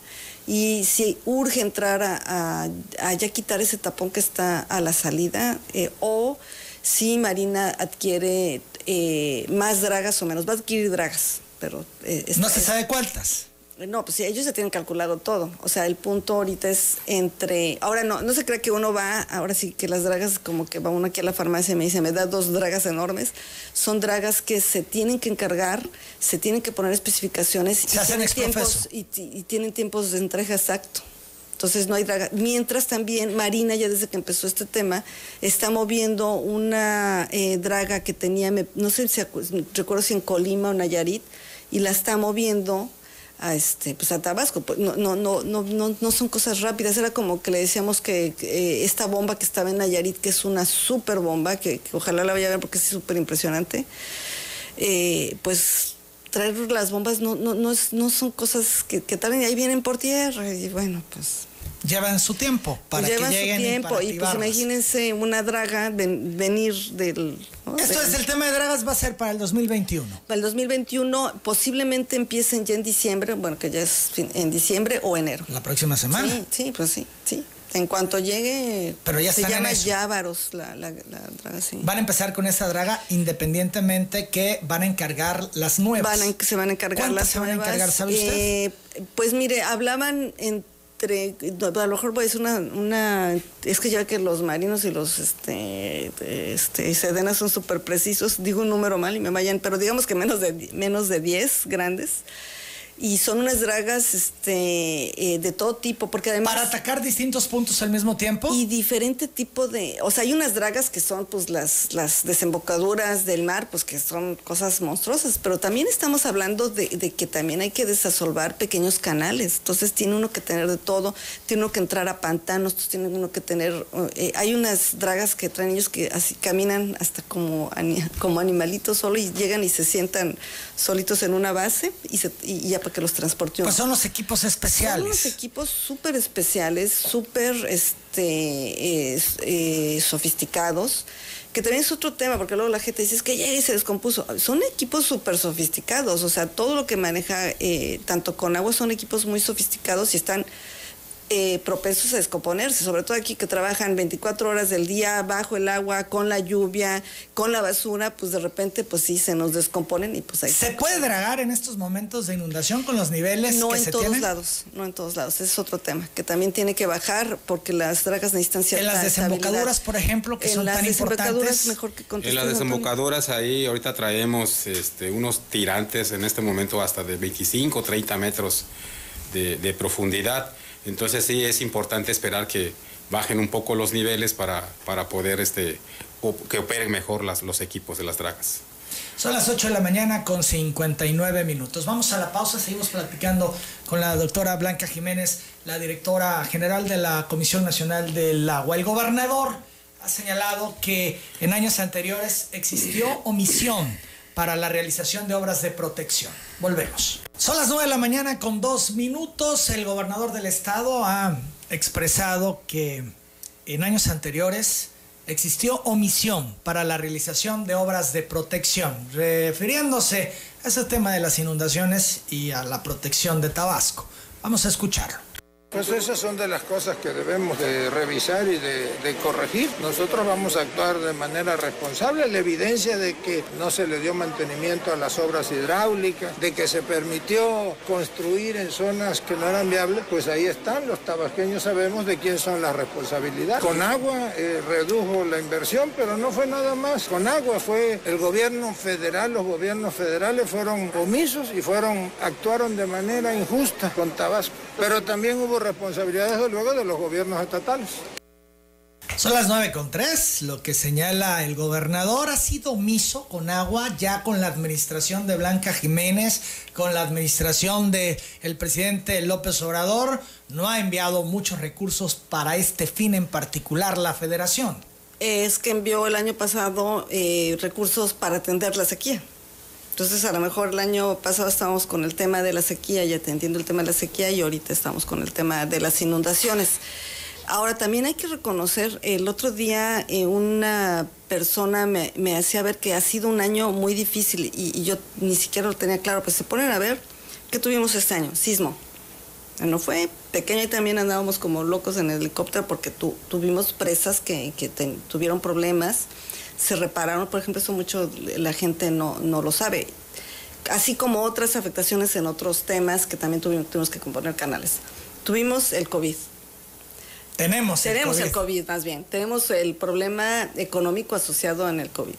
y si urge entrar a, a- a ya quitar ese tapón que está a la salida eh, o si Marina adquiere eh, más dragas o menos. Va a adquirir dragas, pero... eh, no se sabe cuántas. No, pues sí, ellos ya tienen calculado todo. O sea, el punto ahorita es entre. Ahora no, no se cree que uno va, ahora sí que las dragas, como que va uno aquí a la farmacia y me dice, me da dos dragas enormes. Son dragas que se tienen que encargar, se tienen que poner especificaciones Se hacen tienen exprofeso. tiempos y, ti- y tienen tiempos de entrega exacto. Entonces no hay draga. Mientras también Marina, ya desde que empezó este tema, está moviendo una eh, draga que tenía, no sé si recuerdo si en Colima o Nayarit, y la está moviendo a este pues a Tabasco Pues, no no no no no son cosas rápidas. Era como que le decíamos que eh, esta bomba que estaba en Nayarit que es una super bomba que, ojalá la vaya a ver porque es súper impresionante eh, pues traer las bombas no no no, es- no son cosas que, que tardan y ahí vienen por tierra y bueno pues Llevan su tiempo para que lleguen su y para y, pues imagínense una draga ven- venir del ¿no? Esto es el tema de dragas, va a ser para el 2021. Para el 2021 posiblemente empiecen ya en diciembre, bueno, que ya es fin- en diciembre o enero. La próxima semana. Sí, sí, pues sí, sí. En cuanto llegue, Pero ya se en llama eso. Llávaros la, la, la draga, sí. Van a empezar con esa draga independientemente que van a encargar las nuevas. Van a- se van a encargar ¿Cuántas las se van a nuevas. encargar, sabe usted? Eh, pues mire, hablaban a lo mejor a decir una, una es que ya que los marinos y los este, este sedenas son súper precisos, digo un número mal y me vayan, pero digamos que menos de menos de 10 grandes. Y son unas dragas este, eh, de todo tipo, porque además... Para atacar distintos puntos al mismo tiempo. Y diferente tipo de, o sea, hay unas dragas que son pues las, las desembocaduras del mar, pues que son cosas monstruosas, pero también estamos hablando de, de que también hay que desasolvar pequeños canales, entonces tiene uno que tener de todo, tiene uno que entrar a pantanos, tiene uno que tener, eh, hay unas dragas que traen ellos que así caminan hasta como, como animalitos solo y llegan y se sientan solitos en una base y, se, y ya para que los transporte. Pues son los equipos especiales. Son unos equipos súper especiales, súper este, eh, eh, sofisticados, que también es otro tema, porque luego la gente dice, es que ya se descompuso. Son equipos súper sofisticados, o sea, todo lo que maneja eh, tanto con agua son equipos muy sofisticados y están eh, propensos a descomponerse, sobre todo aquí que trabajan 24 horas del día bajo el agua, con la lluvia, con la basura, pues de repente pues sí se nos descomponen y pues ahí ¿Se puede dragar en estos momentos de inundación con los niveles no que en se todos tienen? lados, no en todos lados. Ese es otro tema que también tiene que bajar porque las dragas necesitan cierta En las desembocaduras, por ejemplo, que en son las tan desembocaduras, importantes. mejor que En las desembocaduras ahí ahorita traemos este, unos tirantes en este momento hasta de 25, 30 metros de, de profundidad. Entonces sí es importante esperar que bajen un poco los niveles para, para poder este, que operen mejor las, los equipos de las dragas. Son las 8 de la mañana con 59 minutos. Vamos a la pausa, seguimos platicando con la doctora Blanca Jiménez, la directora general de la Comisión Nacional del Agua. El gobernador ha señalado que en años anteriores existió omisión para la realización de obras de protección. Volvemos. Son las 9 de la mañana con dos minutos. El gobernador del estado ha expresado que en años anteriores existió omisión para la realización de obras de protección, refiriéndose a ese tema de las inundaciones y a la protección de Tabasco. Vamos a escucharlo. Pues esas son de las cosas que debemos de revisar y de, corregir. Nosotros vamos a actuar de manera responsable. La evidencia de que no se le dio mantenimiento a las obras hidráulicas, de que se permitió construir en zonas que no eran viables, pues ahí están. Los tabasqueños sabemos de quién son las responsabilidades. Con agua eh, redujo la inversión, pero no fue nada más. Con agua fue el gobierno federal, los gobiernos federales fueron omisos y fueron actuaron de manera injusta con Tabasco. Pero también hubo responsabilidades desde luego de los gobiernos estatales. Son las 9 con 3. Lo que señala el gobernador ha sido omiso con agua ya con la administración de Blanca Jiménez, con la administración de el presidente López Obrador. No ha enviado muchos recursos para este fin en particular la federación. Es que envió el año pasado eh, recursos para atender la sequía. Entonces, a lo mejor el año pasado estábamos con el tema de la sequía y atendiendo el tema de la sequía y ahorita estamos con el tema de las inundaciones. Ahora, también hay que reconocer, el otro día eh, una persona me, me hacía ver que ha sido un año muy difícil y, y yo ni siquiera lo tenía claro, pues se ponen a ver qué tuvimos este año, sismo. No fue pequeño y también andábamos como locos en el helicóptero porque tu- tuvimos presas que, que ten- tuvieron problemas, se repararon, por ejemplo, eso mucho la gente no, no lo sabe. Así como otras afectaciones en otros temas que también tuvimos, tuvimos que componer canales. Tuvimos el COVID. Tenemos, Tenemos el COVID. COVID, más bien. Tenemos el problema económico asociado en el COVID.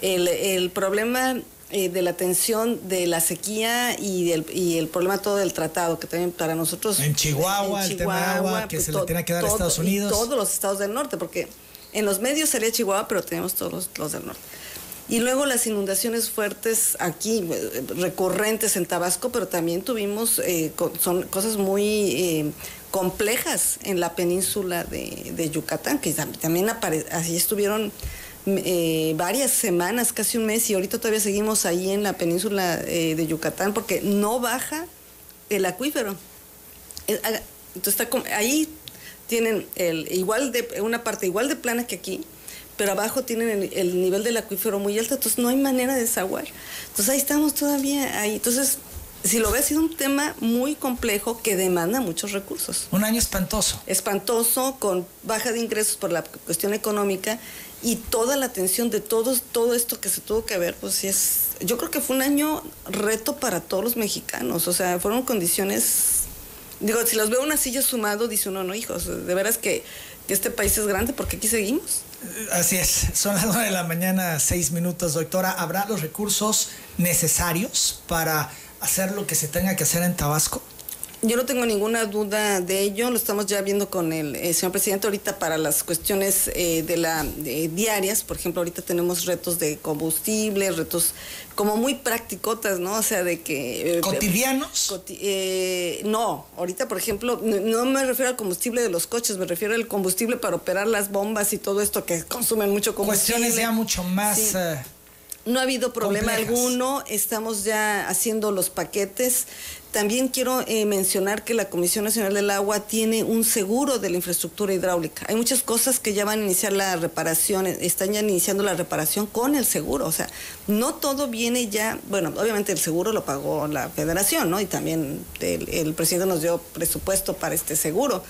El, el problema eh, de la atención de la sequía y, del, y el problema todo del tratado, que también para nosotros... En Chihuahua, el tema de agua que se le tiene que dar a Estados y Unidos. todos los estados del norte, porque en los medios salía Chihuahua, pero tenemos todos los, del norte. Y luego las inundaciones fuertes aquí, eh, recurrentes en Tabasco, pero también tuvimos, eh, son cosas muy eh, complejas en la península de, Yucatán, que tam- también apare- así estuvieron eh, varias semanas, casi un mes, y ahorita todavía seguimos ahí en la península eh, de Yucatán porque no baja el acuífero. Entonces está ahí tienen el igual de una parte igual de plana que aquí, pero abajo tienen el, el nivel del acuífero muy alto, entonces no hay manera de desaguar. Entonces ahí estamos todavía ahí. Entonces si lo ves, ha sido un tema muy complejo que demanda muchos recursos. Un año espantoso. Espantoso, con baja de ingresos por la cuestión económica y toda la atención de todos, todo esto que se tuvo que ver, pues sí es, yo creo que fue un año reto para todos los mexicanos, o sea, fueron condiciones, digo, si los veo una silla sumado, dice uno, no, hijos, de veras que, este país es grande porque aquí seguimos. Así es, son las 9 de la mañana, seis minutos, doctora. ¿Habrá los recursos necesarios para hacer lo que se tenga que hacer en Tabasco? Yo no tengo ninguna duda de ello, lo estamos ya viendo con el eh, señor presidente ahorita para las cuestiones eh, de la diarias, por ejemplo, ahorita tenemos retos de combustible, retos como muy practicotas, ¿no? O sea, de que... Eh, ¿Cotidianos? no, ahorita, por ejemplo, no, me refiero al combustible de los coches, me refiero al combustible para operar las bombas y todo esto que consumen mucho combustible. Cuestiones ya mucho más... No ha habido problema alguno, estamos ya haciendo los paquetes. También quiero eh, mencionar que la Comisión Nacional del Agua tiene un seguro de la infraestructura hidráulica. Hay muchas cosas que ya van a iniciar la reparación, están ya iniciando la reparación con el seguro. O sea, no todo viene ya, bueno, obviamente el seguro lo pagó la federación, ¿no? Y también el presidente nos dio presupuesto para este seguro.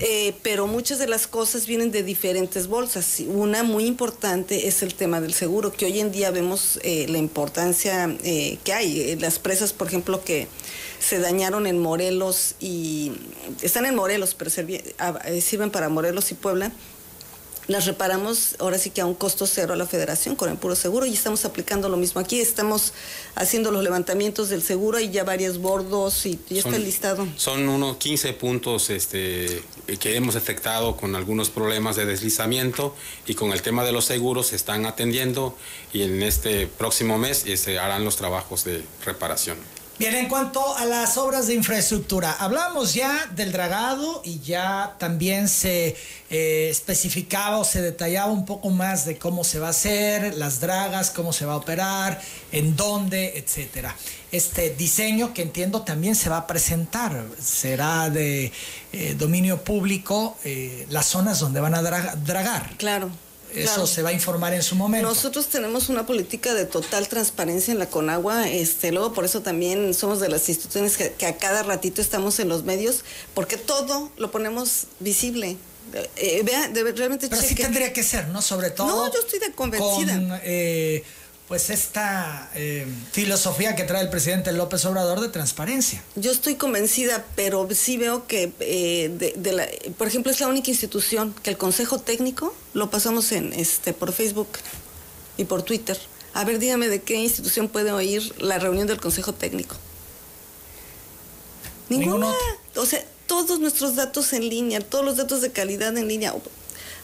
Eh, pero muchas de las cosas vienen de diferentes bolsas. Una muy importante es el tema del seguro, que hoy en día vemos eh, la importancia eh, que hay. Las presas, por ejemplo, que se dañaron en Morelos y están en Morelos, pero sirven para Morelos y Puebla las reparamos ahora sí que a un costo cero a la federación con el puro seguro y estamos aplicando lo mismo aquí. Estamos haciendo los levantamientos del seguro y ya varios bordos y ya está listado. Son unos 15 puntos este, que hemos detectado con algunos problemas de deslizamiento y con el tema de los seguros se están atendiendo y en este próximo mes se este, harán los trabajos de reparación. Bien, en cuanto a las obras de infraestructura, hablamos ya del dragado y ya también se eh, especificaba o se detallaba un poco más de cómo se va a hacer, las dragas, cómo se va a operar, en dónde, etcétera. Este diseño que entiendo también se va a presentar, será de eh, dominio público eh, las zonas donde van a dragar. Claro. Eso se va a informar en su momento. Nosotros tenemos una política de total transparencia en la Conagua, este, luego por eso también somos de las instituciones que, a cada ratito estamos en los medios, porque todo lo ponemos visible. Eh, vea, realmente Pero sí tendría que ser, ¿no? Sobre todo. No, yo estoy de convencida. Con, eh, pues esta eh, filosofía que trae el presidente López Obrador de transparencia. Yo estoy convencida, pero sí veo que, eh, de, la, por ejemplo, es la única institución que el Consejo Técnico lo pasamos en este por Facebook y por Twitter. A ver, dígame de qué institución puede oír la reunión del Consejo Técnico. Ninguna. O sea, todos nuestros datos en línea, todos los datos de calidad en línea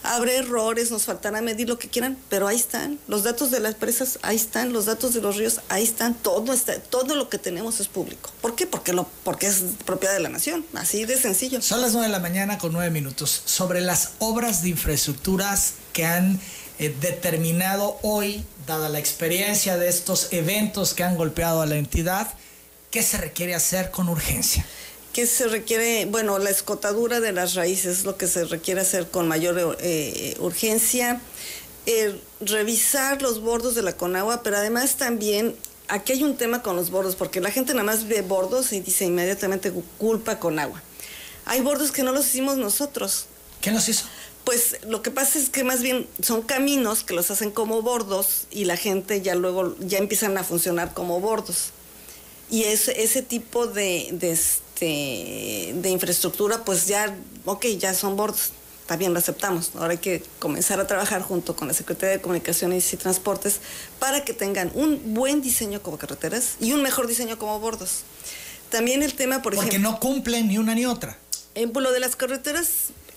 habrá errores, nos faltará medir lo que quieran, pero ahí están. Los datos de las presas, ahí están. Los datos de los ríos, ahí están. Todo, está, todo lo que tenemos es público. ¿Por qué? Porque, lo, porque es propiedad de la nación. Así de sencillo. Son las nueve de la mañana con nueve minutos. Sobre las obras de infraestructuras que han eh, determinado hoy, dada la experiencia de estos eventos que han golpeado a la entidad, ¿qué se requiere hacer con urgencia? Que se requiere, bueno, la escotadura de las raíces es lo que se requiere hacer con mayor eh, urgencia, eh, revisar los bordos de la conagua, pero además también aquí hay un tema con los bordos, porque la gente nada más ve bordos y dice inmediatamente culpa con agua. Hay bordos que no los hicimos nosotros. ¿Qué nos hizo? Pues lo que pasa es que más bien son caminos que los hacen como bordos y la gente ya luego ya empiezan a funcionar como bordos. Y ese tipo de, este, de infraestructura, pues ya, ok, ya son bordos, también lo aceptamos. Ahora hay que comenzar a trabajar junto con la Secretaría de Comunicaciones y Transportes para que tengan un buen diseño como carreteras y un mejor diseño como bordos. También el tema, por ejemplo... Porque no cumplen ni una ni otra. En lo de las carreteras,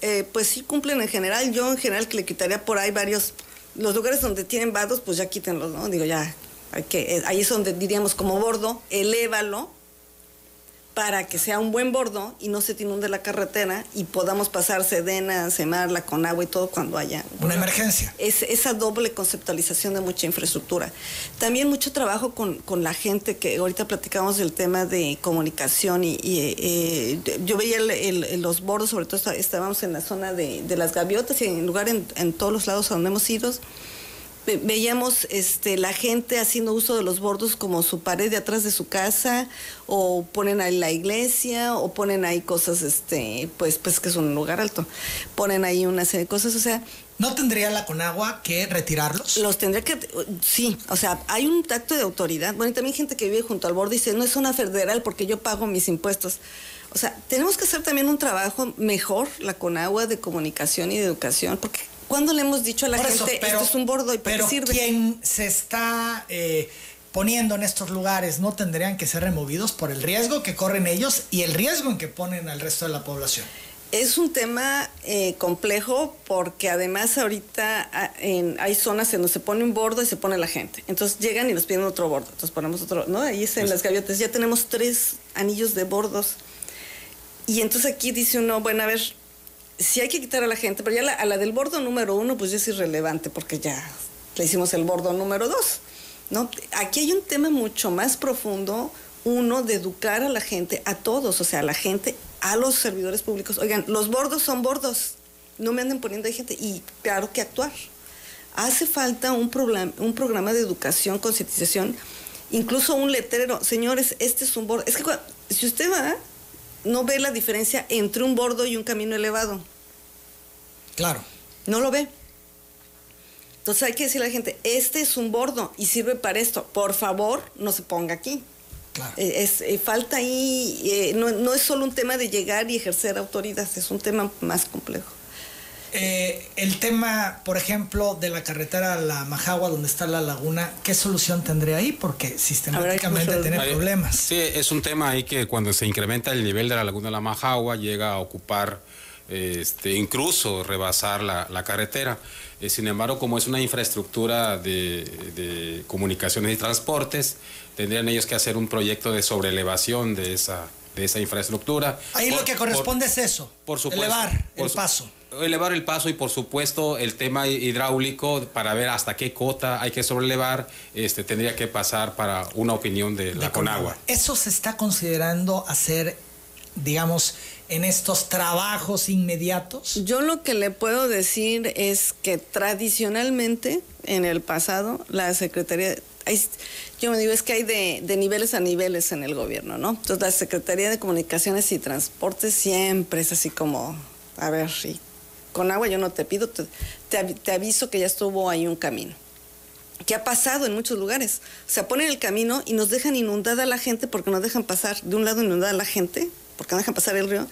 eh, pues sí cumplen en general. Yo en general que le quitaría por ahí varios... Los lugares donde tienen vados, pues ya quítenlos, ¿no? Digo, ya, que, eh, ahí es donde diríamos como bordo, elévalo para que sea un buen bordo y no se te inunde la carretera y podamos pasar Sedena, Semarla con agua y todo cuando haya una emergencia. Es, esa doble conceptualización de mucha infraestructura. También mucho trabajo con, la gente, que ahorita platicamos del tema de comunicación y, eh, yo veía los bordos, sobre todo estábamos en la zona de, las gaviotas y en lugar en, en todos los lados a donde hemos ido veíamos este, la gente haciendo uso de los bordos como su pared de atrás de su casa, o ponen ahí la iglesia, o ponen ahí cosas, este, pues, pues que es un lugar alto, ponen ahí una serie de cosas, o sea, ¿No tendría la Conagua que retirarlos? Los tendría que, sí, o sea, hay un tacto de autoridad. Bueno, y también gente que vive junto al borde dice, no es una federal porque yo pago mis impuestos. O sea, tenemos que hacer también un trabajo mejor, la Conagua, de comunicación y de educación, porque cuando le hemos dicho a la gente, esto es un bordo y para pero sirve? quien se está eh, poniendo en estos lugares no tendrían que ser removidos por el riesgo que corren ellos y el riesgo en que ponen al resto de la población. Es un tema eh, complejo porque además ahorita ah, en, hay zonas en donde se pone un bordo y se pone la gente. Entonces llegan y nos piden otro bordo. Entonces ponemos otro, ¿no? Ahí es en las gaviotas. Ya tenemos tres anillos de bordos. Y entonces aquí dice uno, bueno, a ver, si hay que quitar a la gente, pero ya la, a la del bordo número uno, pues ya es irrelevante porque ya le hicimos el bordo número dos. ¿no? Aquí hay un tema mucho más profundo, uno, de educar a la gente, a todos, o sea, a la gente a los servidores públicos, oigan, los bordos son bordos, no me anden poniendo gente, y claro que actuar. Hace falta un, programa, un programa de educación, concientización, incluso un letrero, señores, este es un bordo. Es que si usted va, no ve la diferencia entre un bordo y un camino elevado. Claro. No lo ve. Entonces hay que decirle a la gente, este es un bordo y sirve para esto. Por favor, no se ponga aquí. Eh, es, eh, falta ahí, eh, no, es solo un tema de llegar y ejercer autoridad, es un tema más complejo. El tema, por ejemplo, de la carretera a la Majagua, donde está la laguna, ¿qué solución tendría ahí? Porque sistemáticamente tiene problemas. Sí, es un tema ahí que cuando se incrementa el nivel de la laguna de la Majagua llega a ocupar, este, incluso rebasar la, la carretera. sin embargo, como es una infraestructura de, de comunicaciones y transportes, tendrían ellos que hacer un proyecto de sobreelevación de esa, de esa infraestructura. Ahí lo que corresponde es eso, por supuesto, elevar el paso. Elevar el paso y por supuesto el tema hidráulico para ver hasta qué cota hay que sobrelevar, este, tendría que pasar para una opinión de, la Conagua. ¿Eso se está considerando hacer, digamos, en estos trabajos inmediatos? Yo lo que le puedo decir es que tradicionalmente, en el pasado, la Secretaría yo me digo, es que hay de, niveles a niveles en el gobierno, ¿no? Entonces la Secretaría de Comunicaciones y Transportes siempre es así como, a ver, y con agua yo no te pido, te, te, aviso que ya estuvo ahí un camino. ¿Qué ha pasado en muchos lugares? O sea, ponen el camino y nos dejan inundada a la gente porque nos dejan pasar, de un lado inundada a la gente, porque no dejan pasar el río.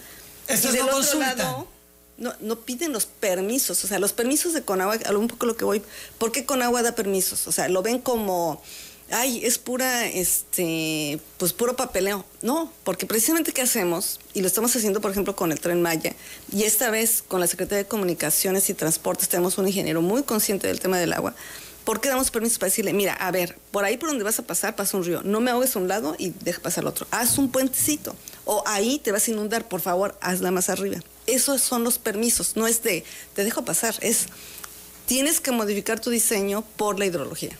Esto y del otro lado, no, no piden los permisos, o sea, los permisos de Conagua, un poco lo que voy, ¿por qué Conagua da permisos? O sea, lo ven como, ay, es pura, este, pues puro papeleo. No, porque precisamente ¿qué hacemos? Y lo estamos haciendo, por ejemplo, con el Tren Maya, y esta vez con la Secretaría de Comunicaciones y Transportes tenemos un ingeniero muy consciente del tema del agua. ¿Por qué damos permisos para decirle, mira, a ver, por ahí por donde vas a pasar pasa un río, no me ahogues a un lado y deja pasar al otro, haz un puentecito, o ahí te vas a inundar, por favor, hazla más arriba. Esos son los permisos, no es de te dejo pasar, es tienes que modificar tu diseño por la hidrología.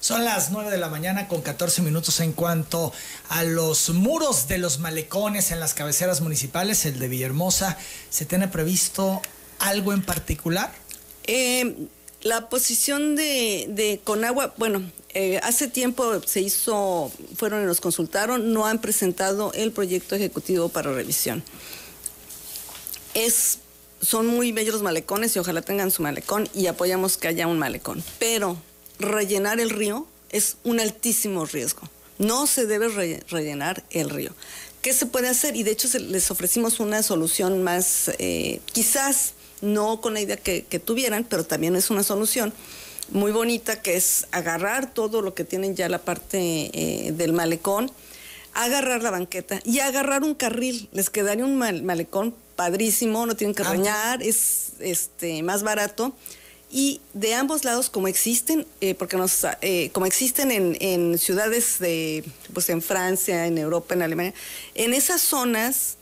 Son las 9 de la mañana con 14 minutos en cuanto a los muros de los malecones en las cabeceras municipales, el de Villahermosa. ¿Se tiene previsto algo en particular? Eh, la posición de, Conagua, bueno, eh, hace tiempo se hizo, fueron y nos consultaron, no han presentado el proyecto ejecutivo para revisión es, son muy bellos los malecones y ojalá tengan su malecón y apoyamos que haya un malecón. Pero rellenar el río es un altísimo riesgo. No se debe rellenar el río. ¿Qué se puede hacer? Y de hecho les ofrecimos una solución más, eh, quizás no con la idea que, tuvieran, pero también es una solución muy bonita, que es agarrar todo lo que tienen ya la parte eh, del malecón, agarrar la banqueta y agarrar un carril. Les quedaría un malecón padrísimo, no tienen que reñar, es este, más barato. Y de ambos lados, como existen, eh, porque nos, eh, como existen en, en, ciudades de, pues en Francia, en Europa, en Alemania, en esas zonas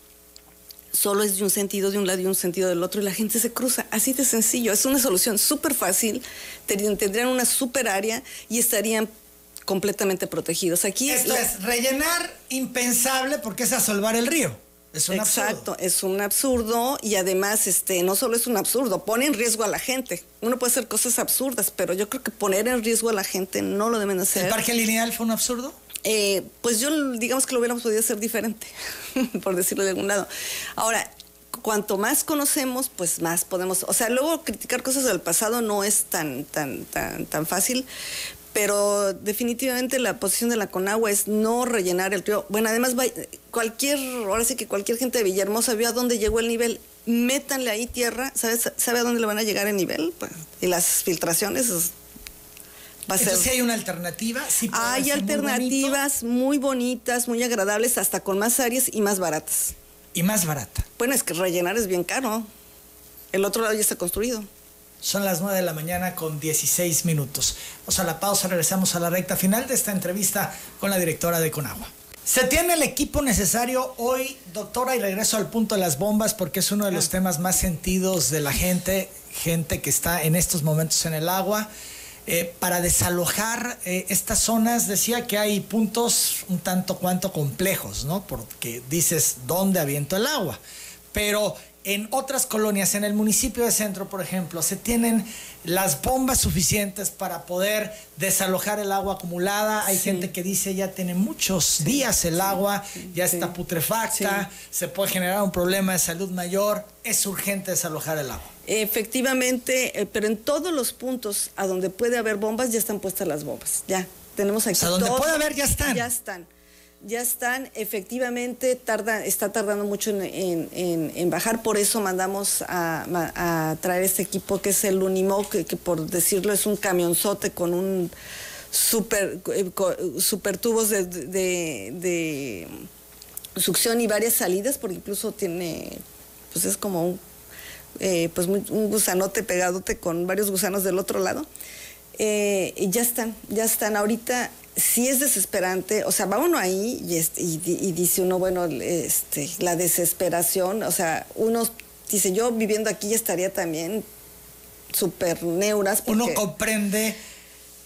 solo es de un sentido de un lado y un sentido del otro y la gente se cruza. Así de sencillo. Es una solución súper fácil. Tendrían una súper área y estarían completamente protegidos. Aquí Esto es rellenar impensable porque es asolvar el río. Es un Exacto, es un absurdo y además este no solo es un absurdo, pone en riesgo a la gente. Uno puede hacer cosas absurdas, pero yo creo que poner en riesgo a la gente no lo deben hacer. ¿El parque lineal fue un absurdo? Eh, pues yo digamos que lo hubiéramos podido hacer diferente, por decirlo de algún lado. Ahora, cuanto más conocemos, pues más podemos, o sea, luego criticar cosas del pasado no es tan, tan, tan, tan fácil, pero definitivamente la posición de la Conagua es no rellenar el río. Bueno, además cualquier, ahora sí que cualquier gente de Villahermosa vio a dónde llegó el nivel, métanle ahí tierra, ¿sabes? ¿sabe a dónde le van a llegar el nivel? Pues, y las filtraciones va a ser... hay una alternativa. Sí hay alternativas muy, bonitas, muy agradables, hasta con más áreas y más baratas. Y más barata. Bueno, es que rellenar es bien caro. El otro lado ya está construido. Son las 9 de la mañana con 16 minutos. Vamos a la pausa, regresamos a la recta final de esta entrevista con la directora de Conagua. Se tiene el equipo necesario hoy, doctora, y regreso al punto de las bombas porque es uno de los ah. temas más sentidos de la gente, gente que está en estos momentos en el agua. Eh, para desalojar eh, estas zonas, decía que hay puntos un tanto cuanto complejos, ¿no? Porque dices, ¿dónde aviento el agua? Pero en otras colonias, en el municipio de Centro, por ejemplo, se tienen las bombas suficientes para poder desalojar el agua acumulada. Hay gente que dice ya tiene muchos días el agua, ya está putrefacta, se puede generar un problema de salud mayor. Es urgente desalojar el agua. Efectivamente, eh, pero en todos los puntos a donde puede haber bombas ya están puestas las bombas. Ya tenemos aquí. O sea, donde puede haber ya están. Ya están ya están, efectivamente está tardando mucho en, bajar, por eso mandamos a, traer este equipo que es el Unimo, que, por decirlo es un camionzote con un super, eh, super tubos de, succión y varias salidas, porque incluso tiene, pues es como un, eh, pues un gusanote pegadote con varios gusanos del otro lado. Eh, ya están, ya están. Ahorita sí es desesperante, o sea, va uno ahí y, dice uno, bueno, este, la desesperación, o sea, uno dice, yo viviendo aquí estaría también súper neuras. Uno comprende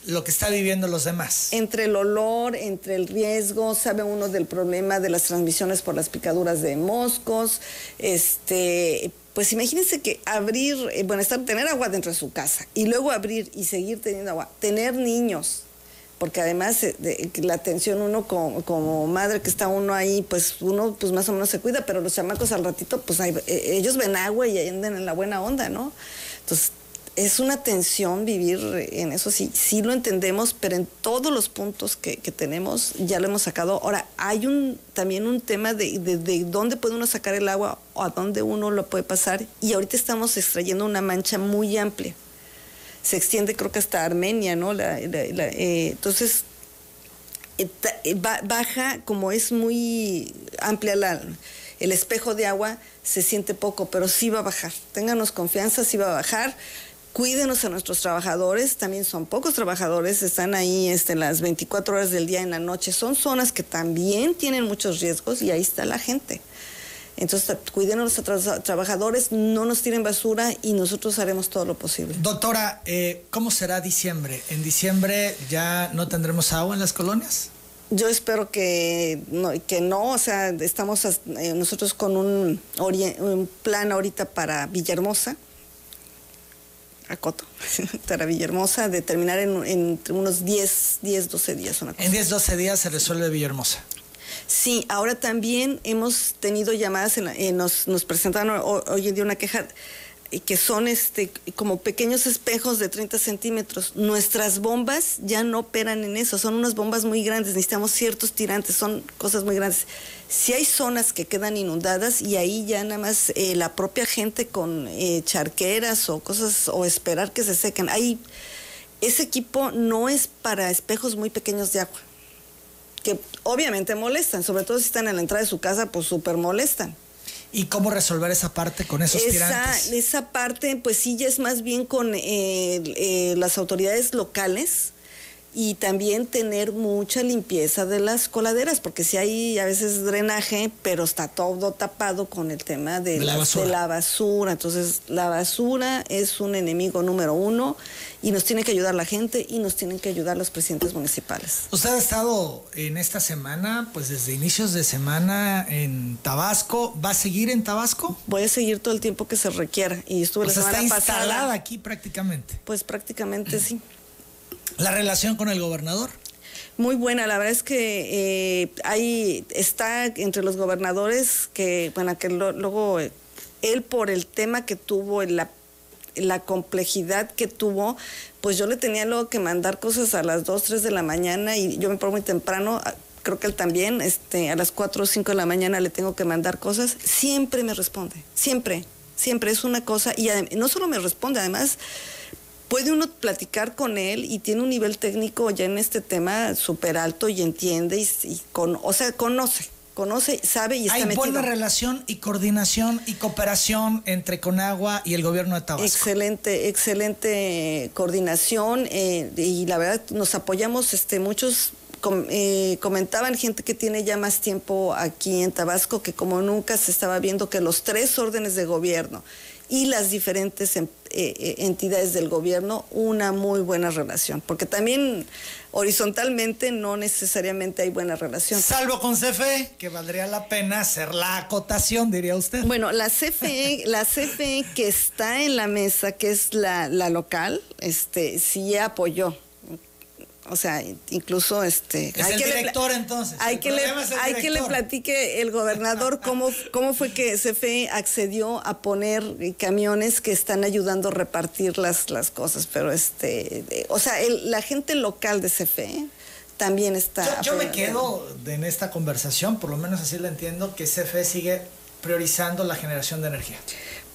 lo que está viviendo los demás. Entre el olor, entre el riesgo, sabe uno del problema de las transmisiones por las picaduras de moscos, este, pues imagínense que abrir, eh, bueno, estar, tener agua dentro de su casa y luego abrir y seguir teniendo agua, tener niños, porque además eh, de, la atención uno como, madre que está uno ahí, pues uno pues más o menos se cuida, pero los chamacos al ratito, pues eh, ellos ven agua y andan en la buena onda, ¿no? Entonces, es una tensión vivir en eso, sí, sí lo entendemos, pero en todos los puntos que, tenemos ya lo hemos sacado. Ahora, hay un también un tema de, de, dónde puede uno sacar el agua o a dónde uno lo puede pasar, y ahorita estamos extrayendo una mancha muy amplia se extiende creo que hasta Armenia, ¿no? Eh, entonces, eh, eh, baja, como es muy amplia la, el espejo de agua, se siente poco, pero sí va a bajar. Ténganos confianza, sí va a bajar. Cuídenos a nuestros trabajadores, también son pocos trabajadores, están ahí este, las 24 horas del día en la noche. Son zonas que también tienen muchos riesgos y ahí está la gente. Entonces, cuiden a los trabajadores, no nos tiren basura y nosotros haremos todo lo posible. Doctora, eh, ¿cómo será diciembre? ¿En diciembre ya no tendremos agua en las colonias? Yo espero que no, que no o sea, estamos eh, nosotros con un, un, plan ahorita para Villahermosa, a Coto, para Villahermosa, de terminar en, unos 10, 10, 12 días. En 10, 12 días se resuelve Villahermosa. Sí, ahora también hemos tenido llamadas, en nos, nos presentaron hoy en día una queja eh, que son este como pequeños espejos de 30 centímetros. Nuestras bombas ya no operan en eso, son unas bombas muy grandes, necesitamos ciertos tirantes, son cosas muy grandes. Si hay zonas que quedan inundadas y ahí ya nada más eh, la propia gente con eh, charqueras o cosas, o esperar que se sequen, ahí ese equipo no es para espejos muy pequeños de agua que obviamente molestan, sobre todo si están en la entrada de su casa, pues súper molestan. ¿Y cómo resolver esa parte con esos esa, tirantes? Esa parte, pues sí, ya es más bien con eh, eh, las autoridades locales y también tener mucha limpieza de las coladeras, porque si hay a veces drenaje, pero está todo tapado con el tema de, la, basura. Entonces, la basura es un enemigo número uno y nos tiene que ayudar la gente y nos tienen que ayudar los presidentes municipales. Usted ha estado en esta semana, pues desde inicios de semana en Tabasco. ¿Va a seguir en Tabasco? Voy a seguir todo el tiempo que se requiera. Y estuve la semana está pasada. aquí prácticamente. Pues prácticamente sí. ¿La relación con el gobernador? Muy buena, la verdad es que eh, está entre los gobernadores que, bueno, que luego él por el tema que tuvo, la, complejidad que tuvo, pues yo le tenía luego que mandar cosas a las 2, 3 de la mañana y yo me pongo muy temprano, creo que él también, este, a las 4 o 5 de la mañana le tengo que mandar cosas, siempre me responde, siempre, siempre es una cosa y no solo me responde, además puede uno platicar con él y tiene un nivel técnico ya en este tema súper alto y entiende y, con, o sea, conoce, conoce, sabe y está Hay metido. buena relación y coordinación y cooperación entre Conagua y el gobierno de Tabasco. Excelente, excelente coordinación eh, y la verdad nos apoyamos este muchos eh, comentaban gente que tiene ya más tiempo aquí en Tabasco que como nunca se estaba viendo que los tres órdenes de gobierno y las diferentes em, eh, eh, entidades del gobierno una muy buena relación, porque también horizontalmente no necesariamente hay buena relación. Salvo con CFE, que valdría la pena hacer la acotación, diría usted. Bueno, la CFE, la CFE que está en la mesa, que es la, la local, este, sí apoyó o sea, incluso este. Es el director entonces. Hay, que le, hay que le platique el gobernador cómo, cómo fue que CFE accedió a poner camiones que están ayudando a repartir las, las cosas. Pero este, o sea, la gente local de CFE también está. Yo, me quedo en esta conversación, por lo menos así lo entiendo, que CFE sigue priorizando la generación de energía.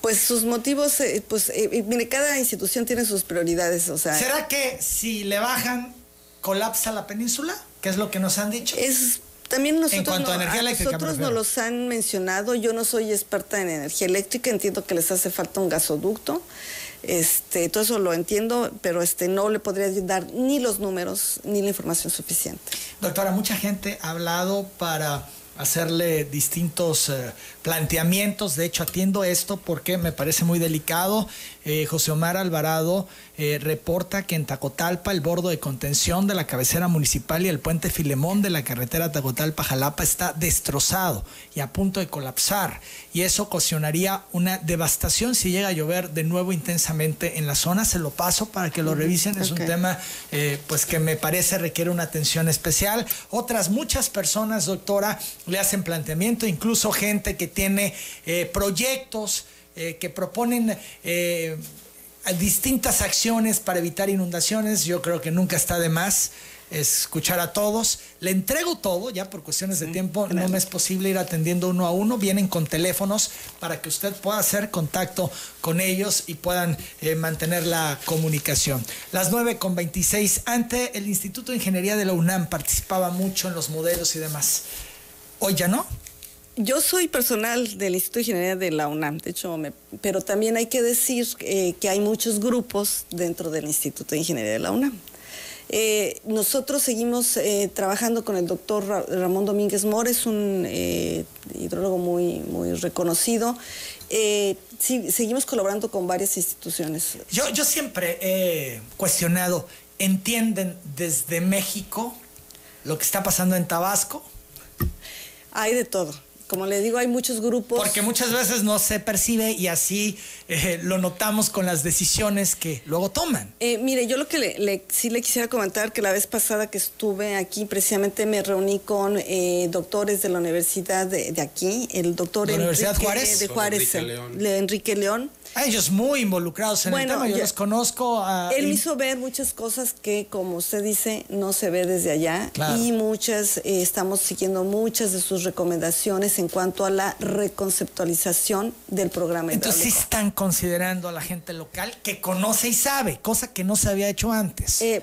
Pues sus motivos, eh, pues eh, mire, cada institución tiene sus prioridades, o sea. ¿Será que si le bajan colapsa la península, ¿Qué es lo que nos han dicho. Es también nosotros, en cuanto a energía eléctrica, nosotros nos los han mencionado. Yo no soy experta en energía eléctrica, entiendo que les hace falta un gasoducto. Este, todo eso lo entiendo, pero este, no le podría dar ni los números ni la información suficiente. Doctora, mucha gente ha hablado para hacerle distintos eh, planteamientos. De hecho, atiendo esto porque me parece muy delicado. Eh, José Omar Alvarado eh, reporta que en Tacotalpa el bordo de contención de la cabecera municipal y el puente Filemón de la carretera Tacotalpa-Jalapa está destrozado y a punto de colapsar. Y eso ocasionaría una devastación si llega a llover de nuevo intensamente en la zona. Se lo paso para que lo revisen. Es un tema pues que me parece requiere una atención especial. Otras muchas personas, doctora, le hacen planteamiento, incluso gente que tiene eh, proyectos eh, que proponen eh, distintas acciones para evitar inundaciones. Yo creo que nunca está de más escuchar a todos. Le entrego todo, ya por cuestiones de tiempo no me es posible ir atendiendo uno a uno. Vienen con teléfonos para que usted pueda hacer contacto con ellos y puedan mantener la comunicación. Las 9 con 26. Ante el Instituto de Ingeniería de la UNAM participaba mucho en los modelos y demás. Hoy ya no. Yo soy personal del Instituto de Ingeniería de la UNAM, de hecho, pero también hay que decir eh, que hay muchos grupos dentro del Instituto de Ingeniería de la UNAM. Eh, nosotros seguimos eh, trabajando con el doctor Ramón Domínguez Mores, un hidrólogo muy, muy reconocido. Sí, seguimos colaborando con varias instituciones. Yo, yo siempre he cuestionado, ¿entienden desde México lo que está pasando en Tabasco? Hay de todo. Como le digo, hay muchos grupos. Porque muchas veces no se percibe y así eh, lo notamos con las decisiones que luego toman. Eh, mire, yo lo que le, sí le quisiera comentar que la vez pasada que estuve aquí, precisamente me reuní con eh, doctores de la universidad de, aquí, el doctor ¿De Universidad Juárez? de Juárez, Enrique León a ellos muy involucrados en el tema, yo, los conozco. él me hizo ver muchas cosas que, como usted dice, no se ve desde allá. Y muchas, eh, estamos siguiendo muchas de sus recomendaciones en cuanto a la reconceptualización del programa Entonces sí están considerando a la gente local que conoce y sabe, cosa que no se había hecho antes. Eh,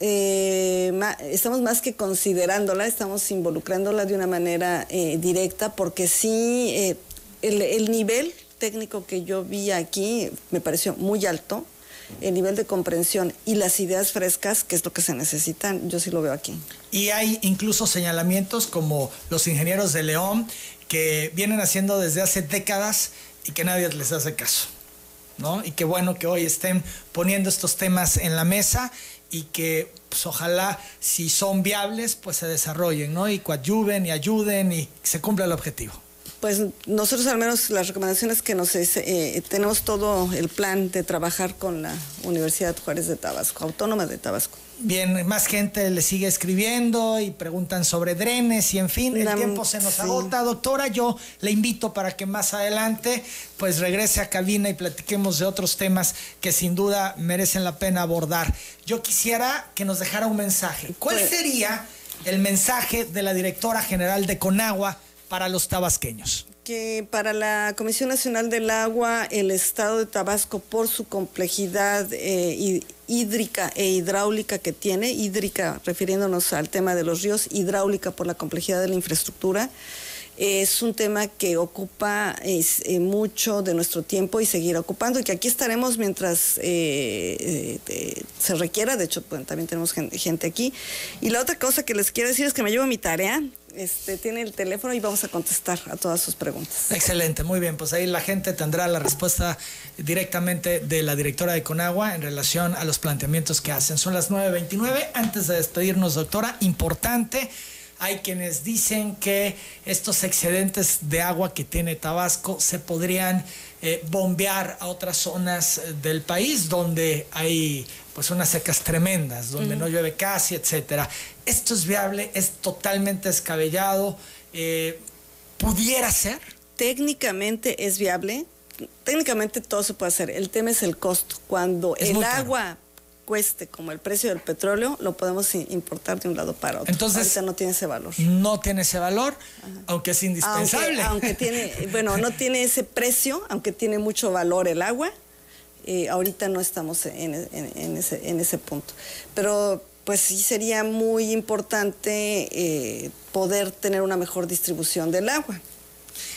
eh, estamos más que considerándola, estamos involucrándola de una manera directa porque sí, el, el nivel técnico que yo vi aquí me pareció muy alto el nivel de comprensión y las ideas frescas, que es lo que se necesitan, yo sí lo veo aquí. Y hay incluso señalamientos como los ingenieros de León que vienen haciendo desde hace décadas y que nadie les hace caso. ¿no? Y qué bueno que hoy estén poniendo estos temas en la mesa y que pues, ojalá si son viables pues se desarrollen, ¿no? Y coadyuven y ayuden y se cumpla el objetivo. Pues nosotros al menos las recomendaciones que nos eh, tenemos todo el plan de trabajar con la Universidad Juárez de Tabasco, Autónoma de Tabasco. Bien, más gente le sigue escribiendo y preguntan sobre drenes y en fin, el tiempo se nos agota. Doctora, yo le invito para que más adelante pues regrese a cabina y platiquemos de otros temas que sin duda merecen la pena abordar. Yo quisiera que nos dejara un mensaje. ¿Cuál pues sería el mensaje de la directora general de Conagua para los tabasqueños? que para la Comisión Nacional del Agua, el estado de Tabasco, por su complejidad eh, hídrica e hidráulica que tiene, hídrica refiriéndonos al tema de los ríos, hidráulica por la complejidad de la infraestructura, es un tema que ocupa eh, mucho de nuestro tiempo y seguirá ocupando y que aquí estaremos mientras eh, se requiera, de hecho también tenemos gente aquí. Y la otra cosa que les quiero decir es que me llevo mi tarea, este, tiene el teléfono y vamos a contestar a todas sus preguntas. Excelente, muy bien. Pues ahí la gente tendrá la respuesta directamente de la directora de Conagua en relación a los planteamientos que hacen. Son las 9.29. Antes de despedirnos, doctora, importante. Hay quienes dicen que estos excedentes de agua que tiene Tabasco se podrían eh, bombear a otras zonas eh, del país donde hay pues unas secas tremendas, donde no llueve casi, etcétera. Esto es viable, es totalmente descabellado. Eh, ¿Pudiera ser? Técnicamente es viable. Técnicamente todo se puede hacer. El tema es el costo. Cuando el agua cueste como el precio del petróleo, lo podemos importar de un lado para otro. Entonces, Ahorita no tiene ese valor. No tiene ese valor, aunque es indispensable. Aunque, tiene, bueno, no tiene ese precio, aunque tiene mucho valor el agua. Eh, ahorita no estamos en, ese, en ese punto. Pero pues sí sería muy importante eh, poder tener una mejor distribución del agua.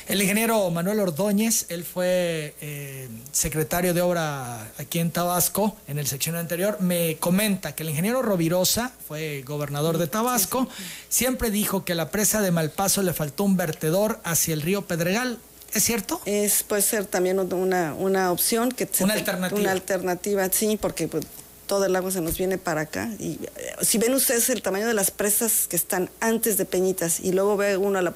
El ingeniero Manuel Ordóñez, él fue eh, secretario de obra aquí en Tabasco, en el sección anterior, me comenta que el ingeniero Rovirosa, fue gobernador de Tabasco, siempre dijo que a la presa de Malpaso le faltó un vertedor hacia el río Pedregal. ¿Es cierto? Es, puede ser también una, una opción. que Una alternativa. Una alternativa, sí, porque pues, todo el agua se nos viene para acá. Y eh, si ven ustedes el tamaño de las presas que están antes de Peñitas y luego ve uno a la...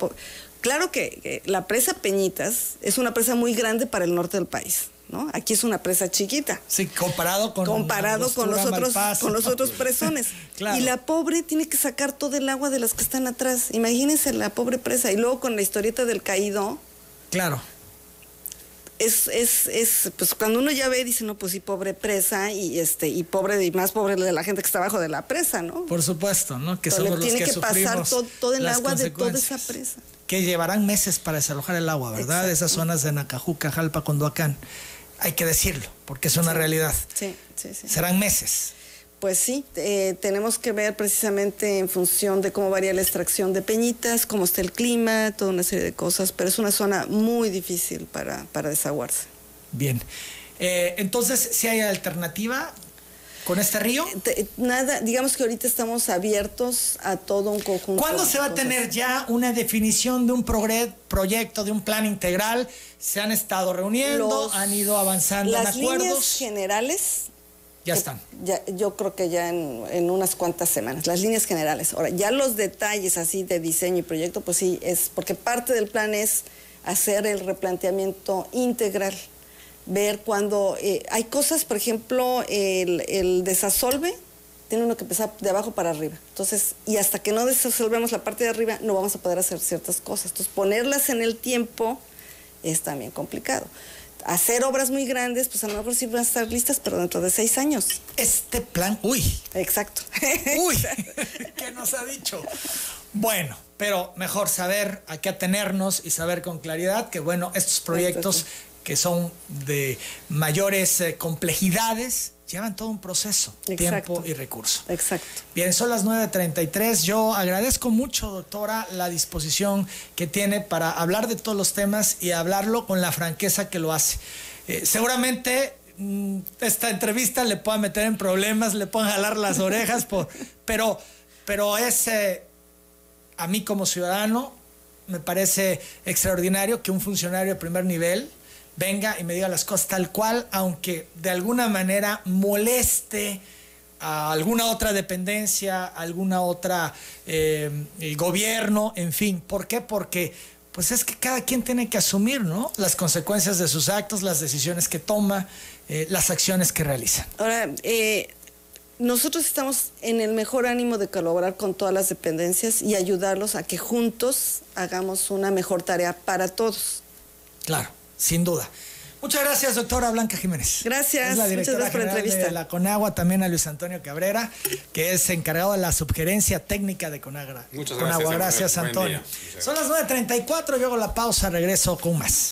Claro que, la presa Peñitas es una presa muy grande para el norte del país. ¿no? Aquí es una presa chiquita. Sí, comparado con comparado con los otros con los otros presones. Y la pobre tiene que sacar todo el agua de las que están atrás. Imagínense la pobre presa y luego con la historieta del caído. Claro es, es, es, pues cuando uno ya ve, dice, no, pues sí, pobre presa, y este, y pobre, y más pobre de la gente que está abajo de la presa, ¿no? Por supuesto, ¿no? Que somos los tiene que, que pasar todo, el agua de toda esa presa. Que llevarán meses para desalojar el agua, ¿verdad? Esas zonas de Nacajuca, Jalpa, Condoacán. Hay que decirlo, porque es una realidad. Sí, sí, sí. Serán meses. Pues sí, eh, tenemos que ver precisamente en función de cómo varía la extracción de peñitas, cómo está el clima, toda una serie de cosas, pero es una zona muy difícil para, para desaguarse. Bien, eh, entonces, si hay alternativa con este río? Eh, nada, digamos que ahorita estamos abiertos a todo un conjunto. ¿Cuándo se va a tener ya una definición de un proyecto, de un plan integral? Se han estado reuniendo, han ido avanzando en acuerdos. Las líneas generales ya están. Ya, yo creo que ya en, unas cuantas semanas, las líneas generales. Ahora, ya los detalles así de diseño y proyecto, pues sí, es porque parte del plan es hacer el replanteamiento integral, ver cuando eh, hay cosas, por ejemplo, el, el desasolve tiene uno que empezar de abajo para arriba. Entonces, y hasta que no desasolvemos la parte de arriba, no vamos a poder hacer ciertas cosas. Entonces, ponerlas en el tiempo es también complicado hacer obras muy grandes, pues a lo mejor sí van a estar listas, pero dentro de seis años. Este plan, uy. Exacto. Uy, ¿qué nos ha dicho? Bueno, pero mejor saber a qué atenernos y saber con claridad que, bueno, estos proyectos que son de mayores eh, complejidades llevan todo un proceso, tiempo y recurso. Exacto. Bien, son las 9.33. Yo agradezco mucho, doctora, la disposición que tiene para hablar de todos los temas y hablarlo con la franqueza que lo hace. Eh, seguramente mm, esta entrevista le pueda meter en problemas, le puedan jalar las orejas, por, pero, pero es, eh, a mí como ciudadano, me parece extraordinario que un funcionario de primer nivel venga y me diga las cosas tal cual, aunque de alguna manera moleste a alguna otra dependencia, alguna otra eh, gobierno, en fin. ¿Por qué? Porque pues es que cada quien tiene que asumir, ¿no? Las consecuencias de sus actos, las decisiones que toma, eh, las acciones que realiza. Ahora, eh, nosotros estamos en el mejor ánimo de colaborar con todas las dependencias y ayudarlos a que juntos hagamos una mejor tarea para todos. Claro, sin duda. Muchas gracias, doctora Blanca Jiménez. Gracias, muchas gracias por la entrevista. De la Conagua, también a Luis Antonio Cabrera, que es encargado de la subgerencia técnica de Conagra. Muchas gracias. Conagua, gracias, Antonio. Son las 9.34, yo hago la pausa, regreso con más.